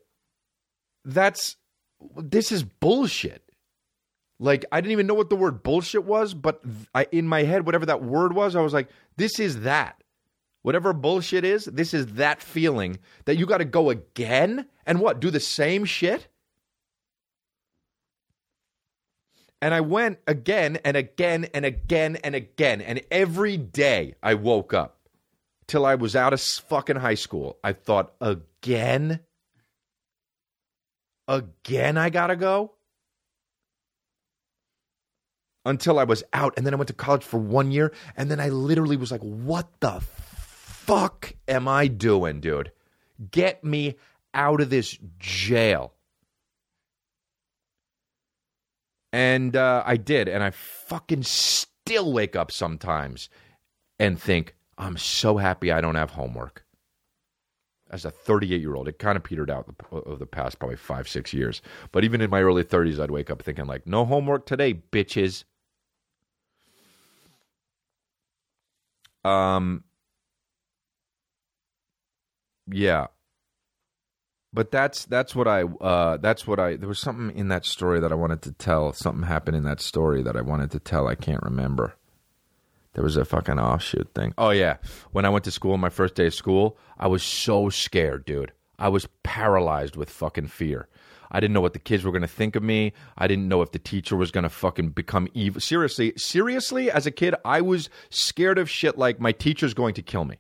that's this is bullshit. Like I didn't even know what the word bullshit was, but I in my head, whatever that word was, I was like, this is that. Whatever bullshit is, this is that feeling that you got to go again and what? Do the same shit? And I went again and again and again and again. And every day I woke up till I was out of fucking high school. I thought, again? Again, I gotta go? Until I was out. And then I went to college for one year. And then I literally was like, what the fuck am I doing, dude? Get me out of this jail. And uh, I did. And I fucking still wake up sometimes and think, I'm so happy I don't have homework. As a 38 year old, it kind of petered out over the past probably five, six years. But even in my early 30s, I'd wake up thinking, like, no homework today, bitches. Um, yeah, but that's that's what I uh, that's what I there was something in that story that I wanted to tell. Something happened in that story that I wanted to tell. I can't remember. There was a fucking offshoot thing. Oh yeah, when I went to school, my first day of school, I was so scared, dude. I was paralyzed with fucking fear. I didn't know what the kids were going to think of me. I didn't know if the teacher was going to fucking become evil. Seriously, seriously, as a kid, I was scared of shit like my teacher's going to kill me.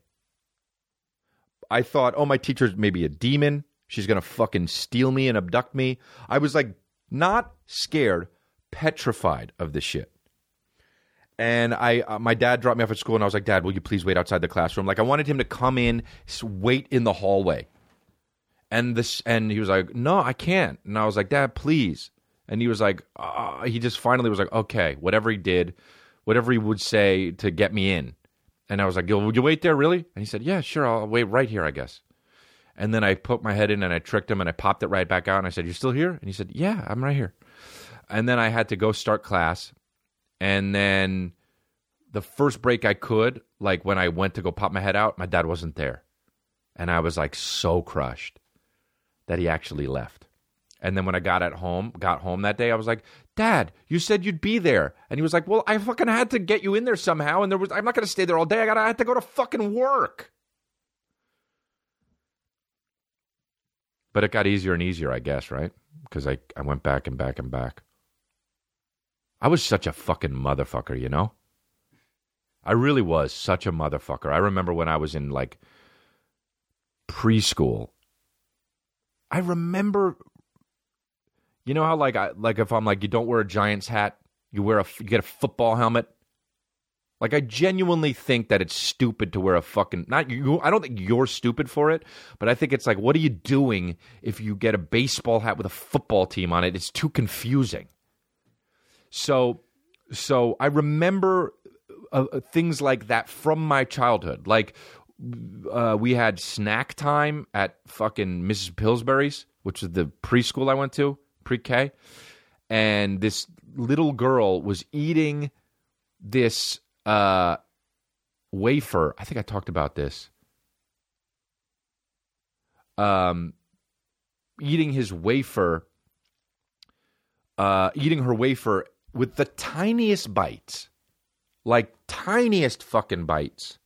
I thought, oh, my teacher's maybe a demon. She's going to fucking steal me and abduct me. I was like, not scared, petrified of this shit. And I, uh, my dad dropped me off at school, and I was like, Dad, will you please wait outside the classroom? Like, I wanted him to come in, wait in the hallway. And this, and he was like, No, I can't. And I was like, Dad, please. And he was like, uh, he just finally was like, Okay, whatever he did, whatever he would say to get me in. And I was like, Would you wait there, really? And he said, Yeah, sure, I'll wait right here, I guess. And then I put my head in and I tricked him and I popped it right back out. And I said, You're still here? And he said, Yeah, I'm right here. And then I had to go start class. And then the first break I could, like when I went to go pop my head out, my dad wasn't there. And I was like so crushed that he actually left. And then when I got at home, got home that day, I was like, "Dad, you said you'd be there." And he was like, "Well, I fucking had to get you in there somehow, and there was I'm not going to stay there all day. I got I had to go to fucking work." But it got easier and easier, I guess, right? Because I I went back and back and back. I was such a fucking motherfucker, you know? I really was such a motherfucker. I remember when I was in like preschool. I remember you know how like I like if I'm like you don't wear a Giants hat, you wear a you get a football helmet? Like I genuinely think that it's stupid to wear a fucking not you I don't think you're stupid for it, but I think it's like what are you doing if you get a baseball hat with a football team on it? It's too confusing. So, so I remember uh, things like that from my childhood. Like uh, we had snack time at fucking Mrs. Pillsbury's, which is the preschool I went to, pre K. And this little girl was eating this uh, wafer. I think I talked about this. Um, eating his wafer, uh, eating her wafer with the tiniest bites, like tiniest fucking bites.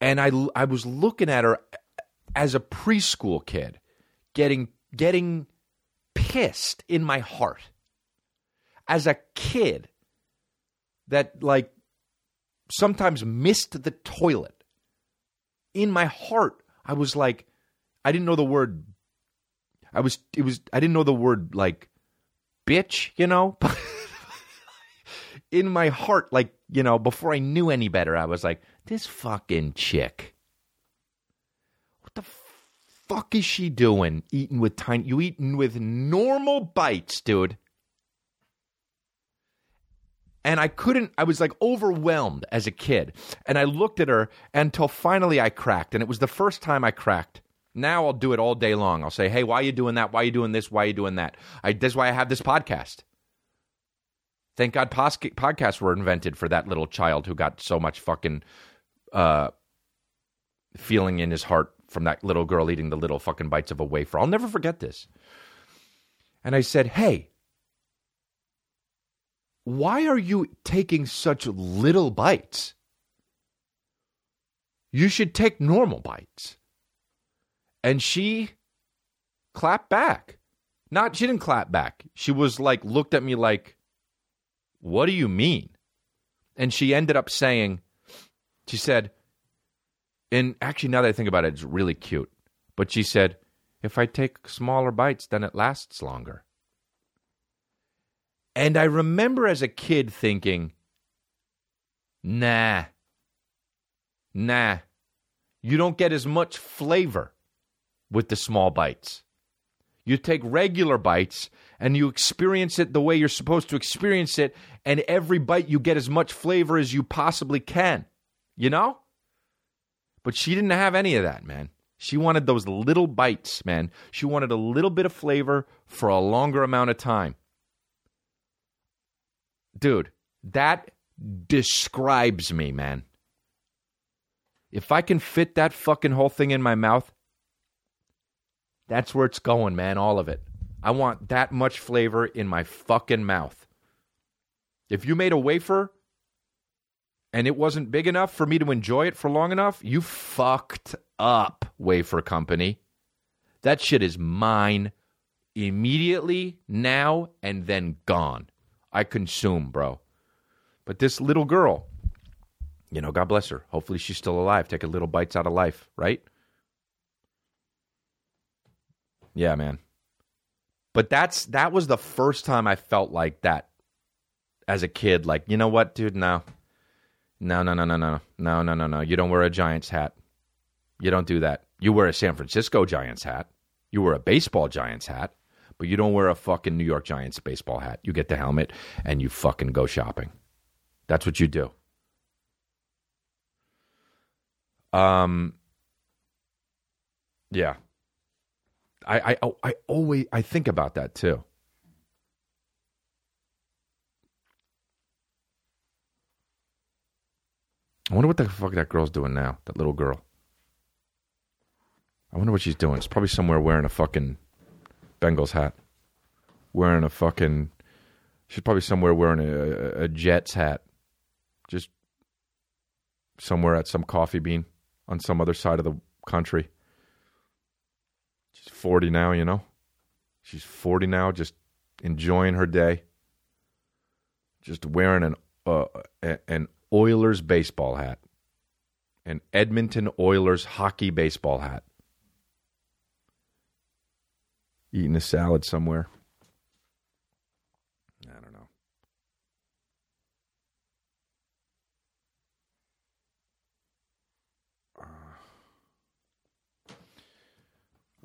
And I, I was looking at her as a preschool kid, getting getting pissed in my heart. As a kid that like sometimes missed the toilet. In my heart, I was like, I didn't know the word. I was, it was, I didn't know the word like bitch, you know? (laughs) In my heart, like, you know, before I knew any better, I was like, this fucking chick. What the fuck is she doing eating with tiny, you eating with normal bites, dude? And I couldn't, I was like overwhelmed as a kid. And I looked at her until finally I cracked. And it was the first time I cracked. Now I'll do it all day long. I'll say, hey, why are you doing that? Why are you doing this? Why are you doing that? I, that's why I have this podcast. Thank God pos- podcasts were invented for that little child who got so much fucking uh, feeling in his heart from that little girl eating the little fucking bites of a wafer. I'll never forget this. And I said, hey, why are you taking such little bites? You should take normal bites. And she clapped back. Not, she didn't clap back. She was like, looked at me like, what do you mean? And she ended up saying, she said, and actually, now that I think about it, it's really cute. But she said, if I take smaller bites, then it lasts longer. And I remember as a kid thinking, nah, nah, you don't get as much flavor with the small bites. You take regular bites and you experience it the way you're supposed to experience it, and every bite you get as much flavor as you possibly can. You know? But she didn't have any of that, man. She wanted those little bites, man. She wanted a little bit of flavor for a longer amount of time dude, that describes me, man. If I can fit that fucking whole thing in my mouth, that's where it's going, man. All of it. I want that much flavor in my fucking mouth. If you made a wafer and it wasn't big enough for me to enjoy it for long enough, you fucked up, wafer company. That shit is mine immediately, now, and then gone. I consume, bro. But this little girl, you know, God bless her. Hopefully she's still alive, taking little bites out of life, right? Yeah, man. But that's that was the first time I felt like that as a kid. Like, you know what, dude? No. No, no, no, no, no. No, no, no, no. You don't wear a Giants hat. You don't do that. You wear a San Francisco Giants hat. You wear a baseball Giants hat but you don't wear a fucking New York Giants baseball hat. You get the helmet and you fucking go shopping. That's what you do. Um yeah. I I oh, I always I think about that too. I wonder what the fuck that girl's doing now, that little girl. I wonder what she's doing. It's probably somewhere wearing a fucking Bengals hat, wearing a fucking. She's probably somewhere wearing a, a Jets hat, just somewhere at some coffee bean on some other side of the country. She's 40 now, you know? She's 40 now, just enjoying her day. Just wearing an uh, an Oilers baseball hat. An Edmonton Oilers hockey baseball hat eating a salad somewhere. I don't know.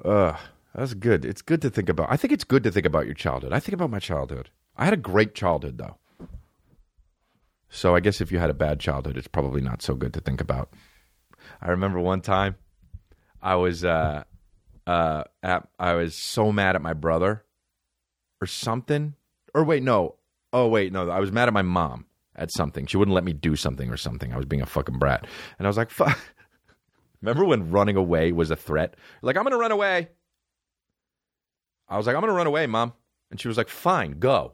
Uh, that's good. It's good to think about. I think it's good to think about your childhood. I think about my childhood. I had a great childhood, though. So I guess if you had a bad childhood, it's probably not so good to think about. I remember one time I was uh uh at I was so mad at my brother or something. Or wait, no. Oh wait, no. I was mad at my mom at something. She wouldn't let me do something or something. I was being a fucking brat. And I was like, fuck. (laughs) Remember when running away was a threat? Like, I'm to run away. I was like, I'm to run away, mom. And she was like, fine, go.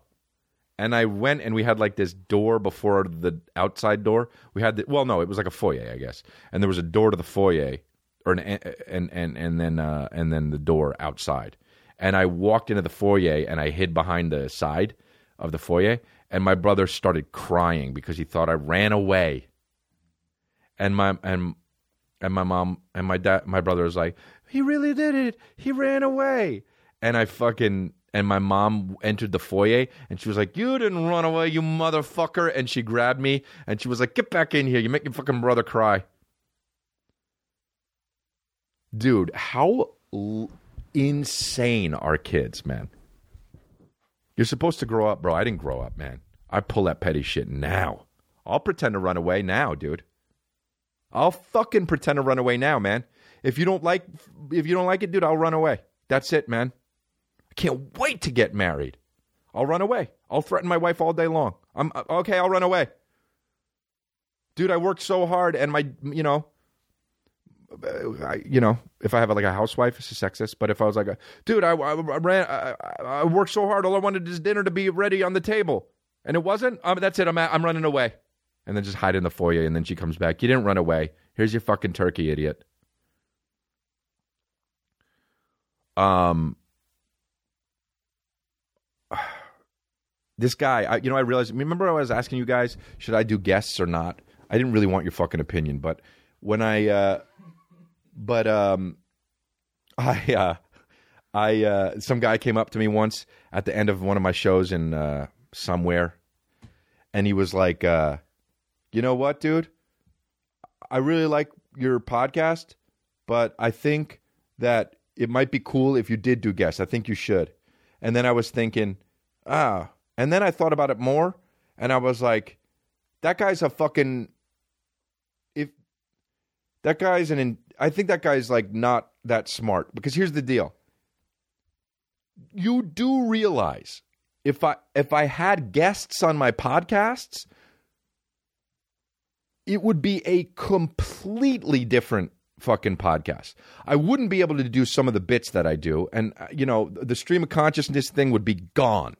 And I went and we had like this door before the outside door. We had the, well, no, it was like a foyer, I guess. And there was a door to the foyer or an, and, and, and then, uh, and then the door outside. And I walked into the foyer and I hid behind the side of the foyer. And my brother started crying because he thought I ran away. And my, and and my mom and my dad, my brother was like, he really did it. He ran away. And I fucking, and my mom entered the foyer and she was like, you didn't run away, you motherfucker. And she grabbed me and she was like, get back in here. You make your fucking brother cry. Dude, how l- insane are kids, man? You're supposed to grow up, bro. I didn't grow up, man. I pull that petty shit now. I'll pretend to run away now, dude. I'll fucking pretend to run away now, man. If you don't like if you don't like it, dude, I'll run away. That's it, man. I can't wait to get married. I'll run away. I'll threaten my wife all day long. I'm uh, okay, I'll run away. Dude, I worked so hard and my, you know, I, you know, if I have like a housewife, it's sexist. But if I was like, a, dude, I, I ran, I, I, worked so hard. All I wanted is dinner to be ready on the table, and it wasn't. Um, that's it. I'm, I'm running away and then just hide in the foyer. And then she comes back. You didn't run away. Here's your fucking turkey, idiot. Um, this guy, I, you know, I realized. Remember, I was asking you guys, should I do guests or not? I didn't really want your fucking opinion, but when I, uh, but um, I, uh, I, uh, some guy came up to me once at the end of one of my shows in uh, somewhere, and he was like, uh, you know what, dude? I really like your podcast, but I think that it might be cool if you did do guests. I think you should. And then I was thinking, ah. And then I thought about it more, and I was like, that guy's a fucking. If that guy's an, I think that guy's like not that smart because here's the deal. You do realize if I if I had guests on my podcasts, it would be a completely different fucking podcast. I wouldn't be able to do some of the bits that I do. And, uh, you know, the stream of consciousness thing would be gone.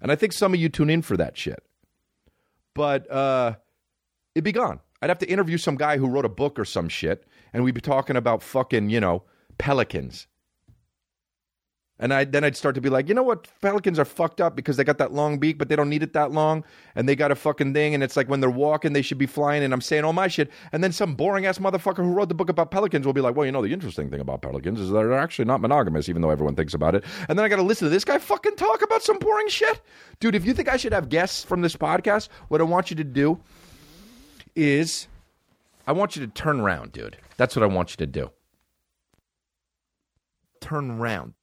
And I think some of you tune in for that shit. But uh, it'd be gone. I'd have to interview some guy who wrote a book or some shit, and we'd be talking about fucking, you know, pelicans and I then I'd start to be like, you know what? Pelicans are fucked up because they got that long beak, but they don't need it that long, and they got a fucking thing, and it's like when they're walking, they should be flying, and I'm saying all my shit, and then some boring ass motherfucker who wrote the book about pelicans will be like, well, you know, the interesting thing about pelicans is they're actually not monogamous, even though everyone thinks about it, and then I got to listen to this guy fucking talk about some boring shit, dude. If you think I should have guests from this podcast, what I want you to do is, I want you to turn around, dude. That's what I want you to do. Turn around.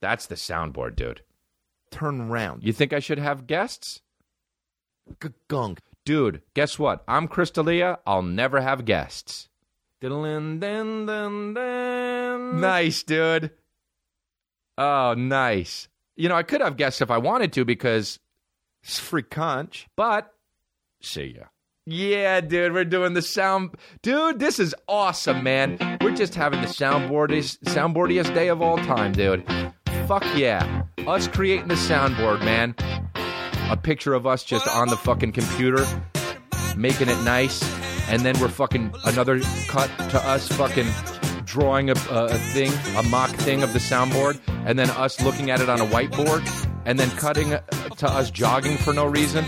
That's the soundboard, dude. Turn around. You think I should have guests? Gunk. Dude, guess what? I'm Chris D'Elia. I'll never have guests. Nice, dude. Oh, nice. You know, I could have guests if I wanted to because it's free conch, but see ya. Yeah, dude, we're doing the sound. Dude, this is awesome, man. We're just having the soundboardiest, soundboardiest day of all time, dude. Fuck yeah. Us creating the soundboard, man. A picture of us just on the fucking computer, making it nice. And then we're fucking another cut to us fucking drawing a, a, thing, a mock thing of the soundboard, and then us looking at it on a whiteboard, and then cutting uh, to us jogging for no reason,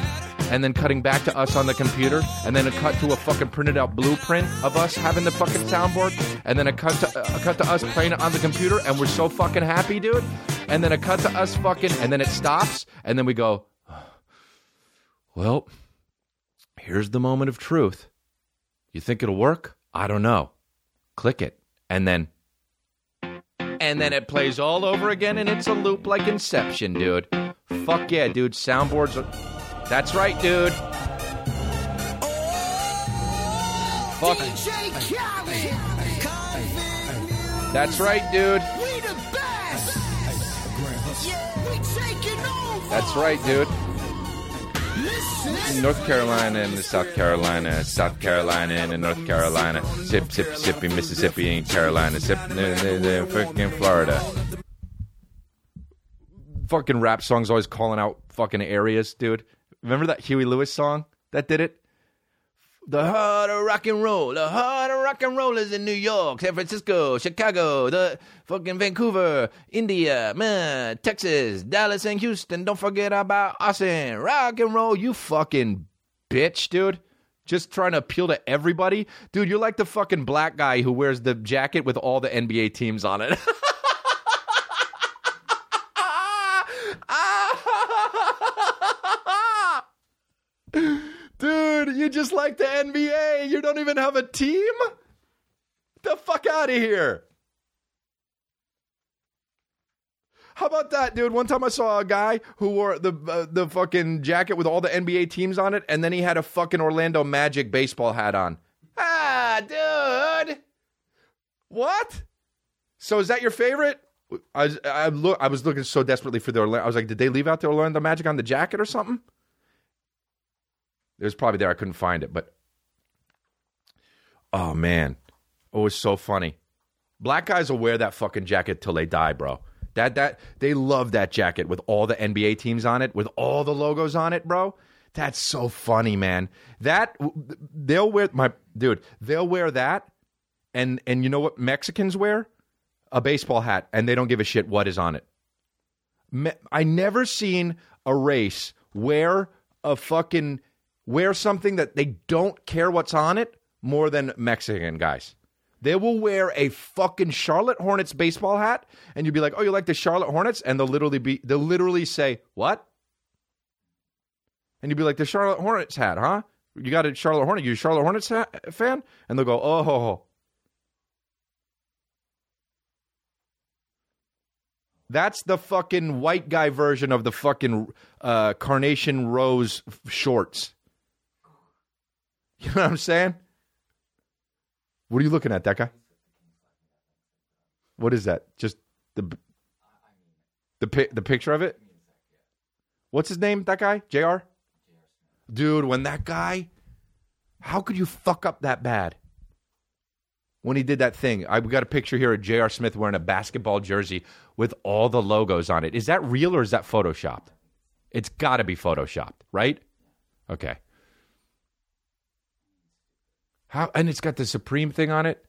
and then cutting back to us on the computer, and then a cut to a fucking printed out blueprint of us having the fucking soundboard, and then a cut to a cut to us playing it on the computer, and we're so fucking happy, dude. And then a cut to us fucking, and then it stops, and then we go, (sighs) well, here's the moment of truth. You think it'll work? I don't know. Click it, and then. And then it plays all over again, and it's a loop like Inception, dude. Fuck yeah, dude. Soundboards are. That's right, dude. fuck? That's right, dude.
We the best. Yeah, we taking over.
That's right, dude. North Carolina and South Carolina, South Carolina and North Carolina, sip, sip, sippy, Mississippi and Carolina, sip, fucking Florida. Fucking rap songs always calling out fucking areas, dude. Remember that Huey Lewis song that did it? The heart of rock and roll, the heart of rock and roll is in New York, San Francisco, Chicago, the fucking Vancouver, India, man, Texas, Dallas, and Houston. Don't forget about Austin. Rock and roll, you fucking bitch, dude. Just trying to appeal to everybody. Dude, you're like the fucking black guy who wears the jacket with all the NBA teams on it. (laughs) just like the NBA. You don't even have a team? The fuck out of here. How about that, dude? One time I saw a guy who wore the uh, the fucking jacket with all the NBA teams on it, and then he had a fucking Orlando Magic baseball hat on. Ah, dude. What? So is that your favorite? I was, I, look, I was looking so desperately for the Orlando. I was like, did they leave out the Orlando Magic on the jacket or something? It was probably there. I couldn't find it, but oh man, it was so funny. Black guys will wear that fucking jacket till they die, bro. That that they love that jacket with all the NBA teams on it, with all the logos on it, bro. That's so funny, man. That they'll wear my dude. They'll wear that, and and you know what Mexicans wear? A baseball hat, and they don't give a shit what is on it. Me- I never seen a race wear a fucking wear something that they don't care what's on it more than Mexican guys. They will wear a fucking Charlotte Hornets baseball hat, and you'll be like, "Oh, you like the Charlotte Hornets?" And they'll literally be, they'll literally say, "What?" And you'll be like, "The Charlotte Hornets hat, huh? You got a Charlotte Hornet? You a Charlotte Hornets hat, fan?" And they'll go, "Oh." That's the fucking white guy version of the fucking uh, carnation rose shorts. You know what I'm saying? What are you looking at, that guy? What is that? Just the the the picture of it? What's his name? That guy? J.R. Dude, when that guy, how could you fuck up that bad? When he did that thing, I we got a picture here of J.R. Smith wearing a basketball jersey with all the logos on it. Is that real or is that photoshopped? It's got to be photoshopped, right? Okay. How and it's got the Supreme thing on it.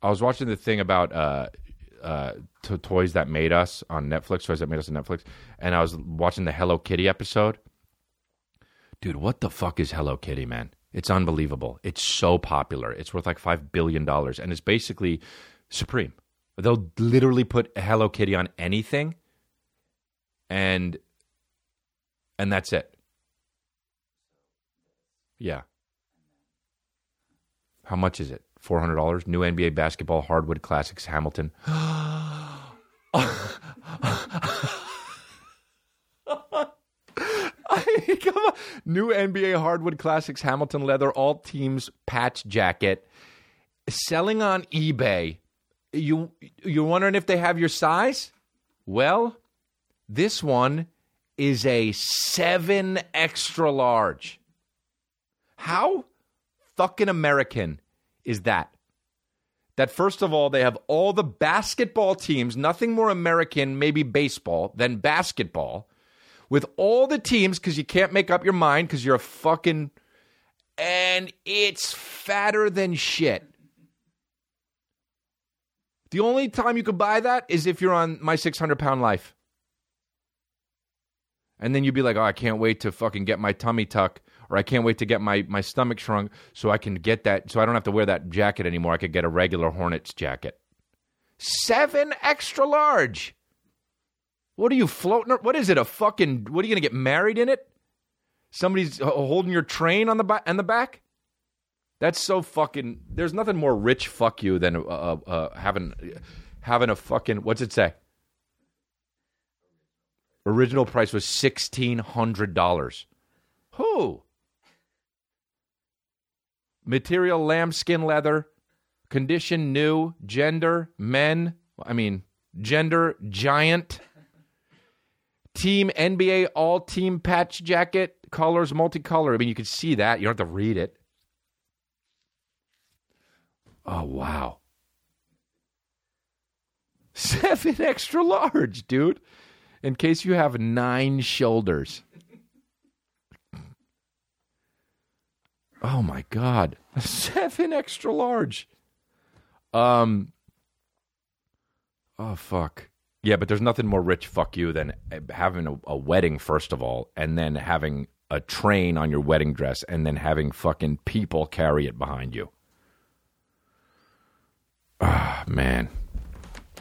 I was watching the thing about uh, uh, to- toys that made us on Netflix, toys that made us on Netflix, and I was watching the Hello Kitty episode. Dude, what the fuck is Hello Kitty, man? It's unbelievable. It's so popular. It's worth like five billion dollars, and it's basically Supreme. They'll literally put Hello Kitty on anything, and and that's it. Yeah. How much is it? Four hundred dollars. New NBA basketball hardwood classics Hamilton. (gasps) (laughs) New NBA hardwood classics Hamilton leather all teams patch jacket selling on eBay. You you're wondering if they have your size? Well, this one is a 7 extra large. How fucking American is that? That first of all, they have all the basketball teams, nothing more American, maybe baseball, than basketball, with all the teams because you can't make up your mind because you're a fucking. And it's fatter than shit. The only time you could buy that is if you're on my 600 pound life. And then you'd be like, oh, I can't wait to fucking get my tummy tuck, or I can't wait to get my, my stomach shrunk so I can get that, so I don't have to wear that jacket anymore. I could get a regular Hornets jacket. Seven extra large. What are you floating? What is it? A fucking? What are you gonna get married in it? Somebody's holding your train on the back. On the back. That's so fucking. There's nothing more rich fuck you than uh, uh, uh, having having a fucking. What's it say? Original price was sixteen hundred dollars. Who? Material lambskin leather, condition new, gender men. I mean, gender giant. Team NBA all team patch jacket, colors multicolor. I mean, you can see that. You don't have to read it. Oh, wow. (laughs) Seven extra large, dude. In case you have nine shoulders. Oh my god. (laughs) Seven extra large. Um Oh fuck. Yeah, but there's nothing more rich fuck you than having a, a wedding first of all and then having a train on your wedding dress and then having fucking people carry it behind you. Ah, man.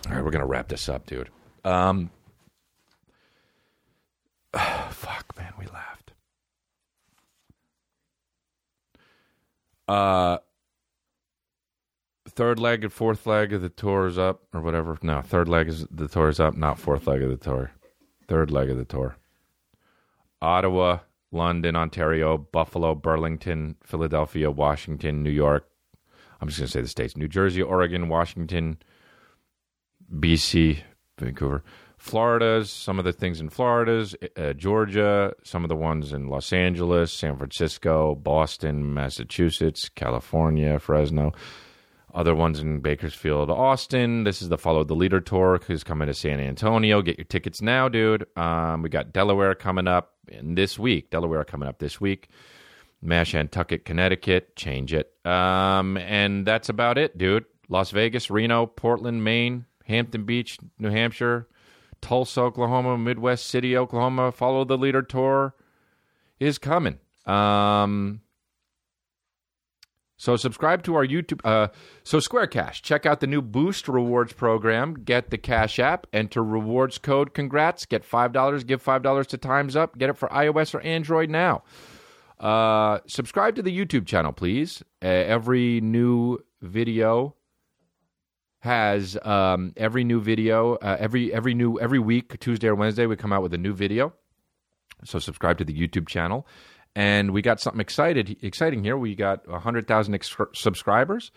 All right, we're going to wrap this up, dude. Um (sighs) fuck, man, we laughed. Uh, third leg and fourth leg of the tour is up, or whatever. No, third leg is the tour is up, not fourth leg of the tour. Third leg of the tour. Ottawa, London, Ontario, Buffalo, Burlington, Philadelphia, Washington, New York. I'm just going to say the states: New Jersey, Oregon, Washington, BC, Vancouver, Florida's, some of the things in Florida's, uh, Georgia, some of the ones in Los Angeles, San Francisco, Boston, Massachusetts, California, Fresno, other ones in Bakersfield, Austin. This is the Follow the Leader tour who's coming to San Antonio. Get your tickets now, dude. Um, we got Delaware coming up this week. Delaware coming up this week. Mashantucket, Connecticut. Change it. Um, and that's about it, dude. Las Vegas, Reno, Portland, Maine, Hampton Beach, New Hampshire, Tulsa, Oklahoma, Midwest City, Oklahoma. Follow the Leader tour is coming. Um, so subscribe to our YouTube. Uh, so Square Cash, check out the new Boost Rewards program. Get the Cash App. Enter rewards code. Congrats. Get five dollars. Give five dollars to Times Up. Get it for iOS or Android now. Uh, subscribe to the YouTube channel, please. Uh, every new video has um, every new video uh, every every new every week Tuesday or Wednesday we come out with a new video. So subscribe to the YouTube channel, and we got something excited exciting here. We got hundred thousand ex- subscribers,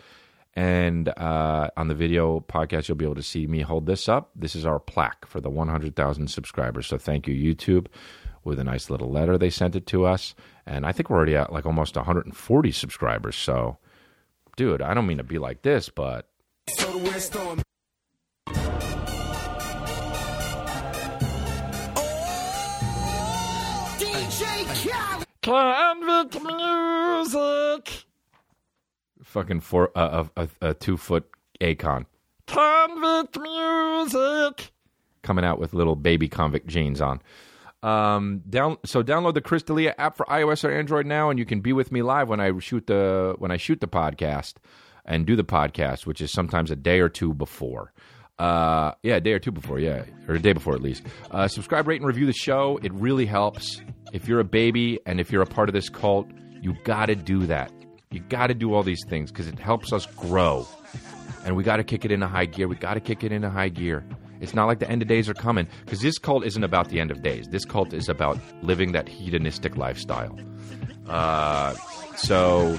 and uh, on the video podcast you'll be able to see me hold this up. This is our plaque for the one hundred thousand subscribers. So thank you YouTube with a nice little letter they sent it to us, and I think we're already at like almost 140 subscribers. So, dude, I don't mean to be like this, but
So the West. Oh, DJ.
Konvict Muzik. Fucking four, uh, a, a, a two foot Akon. Konvict Muzik. Coming out with little baby convict jeans on. Um, down so download the Chris D'Elia app for iOS or Android now, and you can be with me live when I shoot the when I shoot the podcast and do the podcast, which is sometimes a day or two before. Uh, yeah, a day or two before, yeah, or a day before at least. Uh, subscribe, rate, and review the show. It really helps. If you're a baby and if you're a part of this cult, you got to do that. You got to do all these things because it helps us grow. And we got to kick it into high gear. We got to kick it into high gear. It's not like the end of days are coming because this cult isn't about the end of days. This cult is about living that hedonistic lifestyle. Uh, so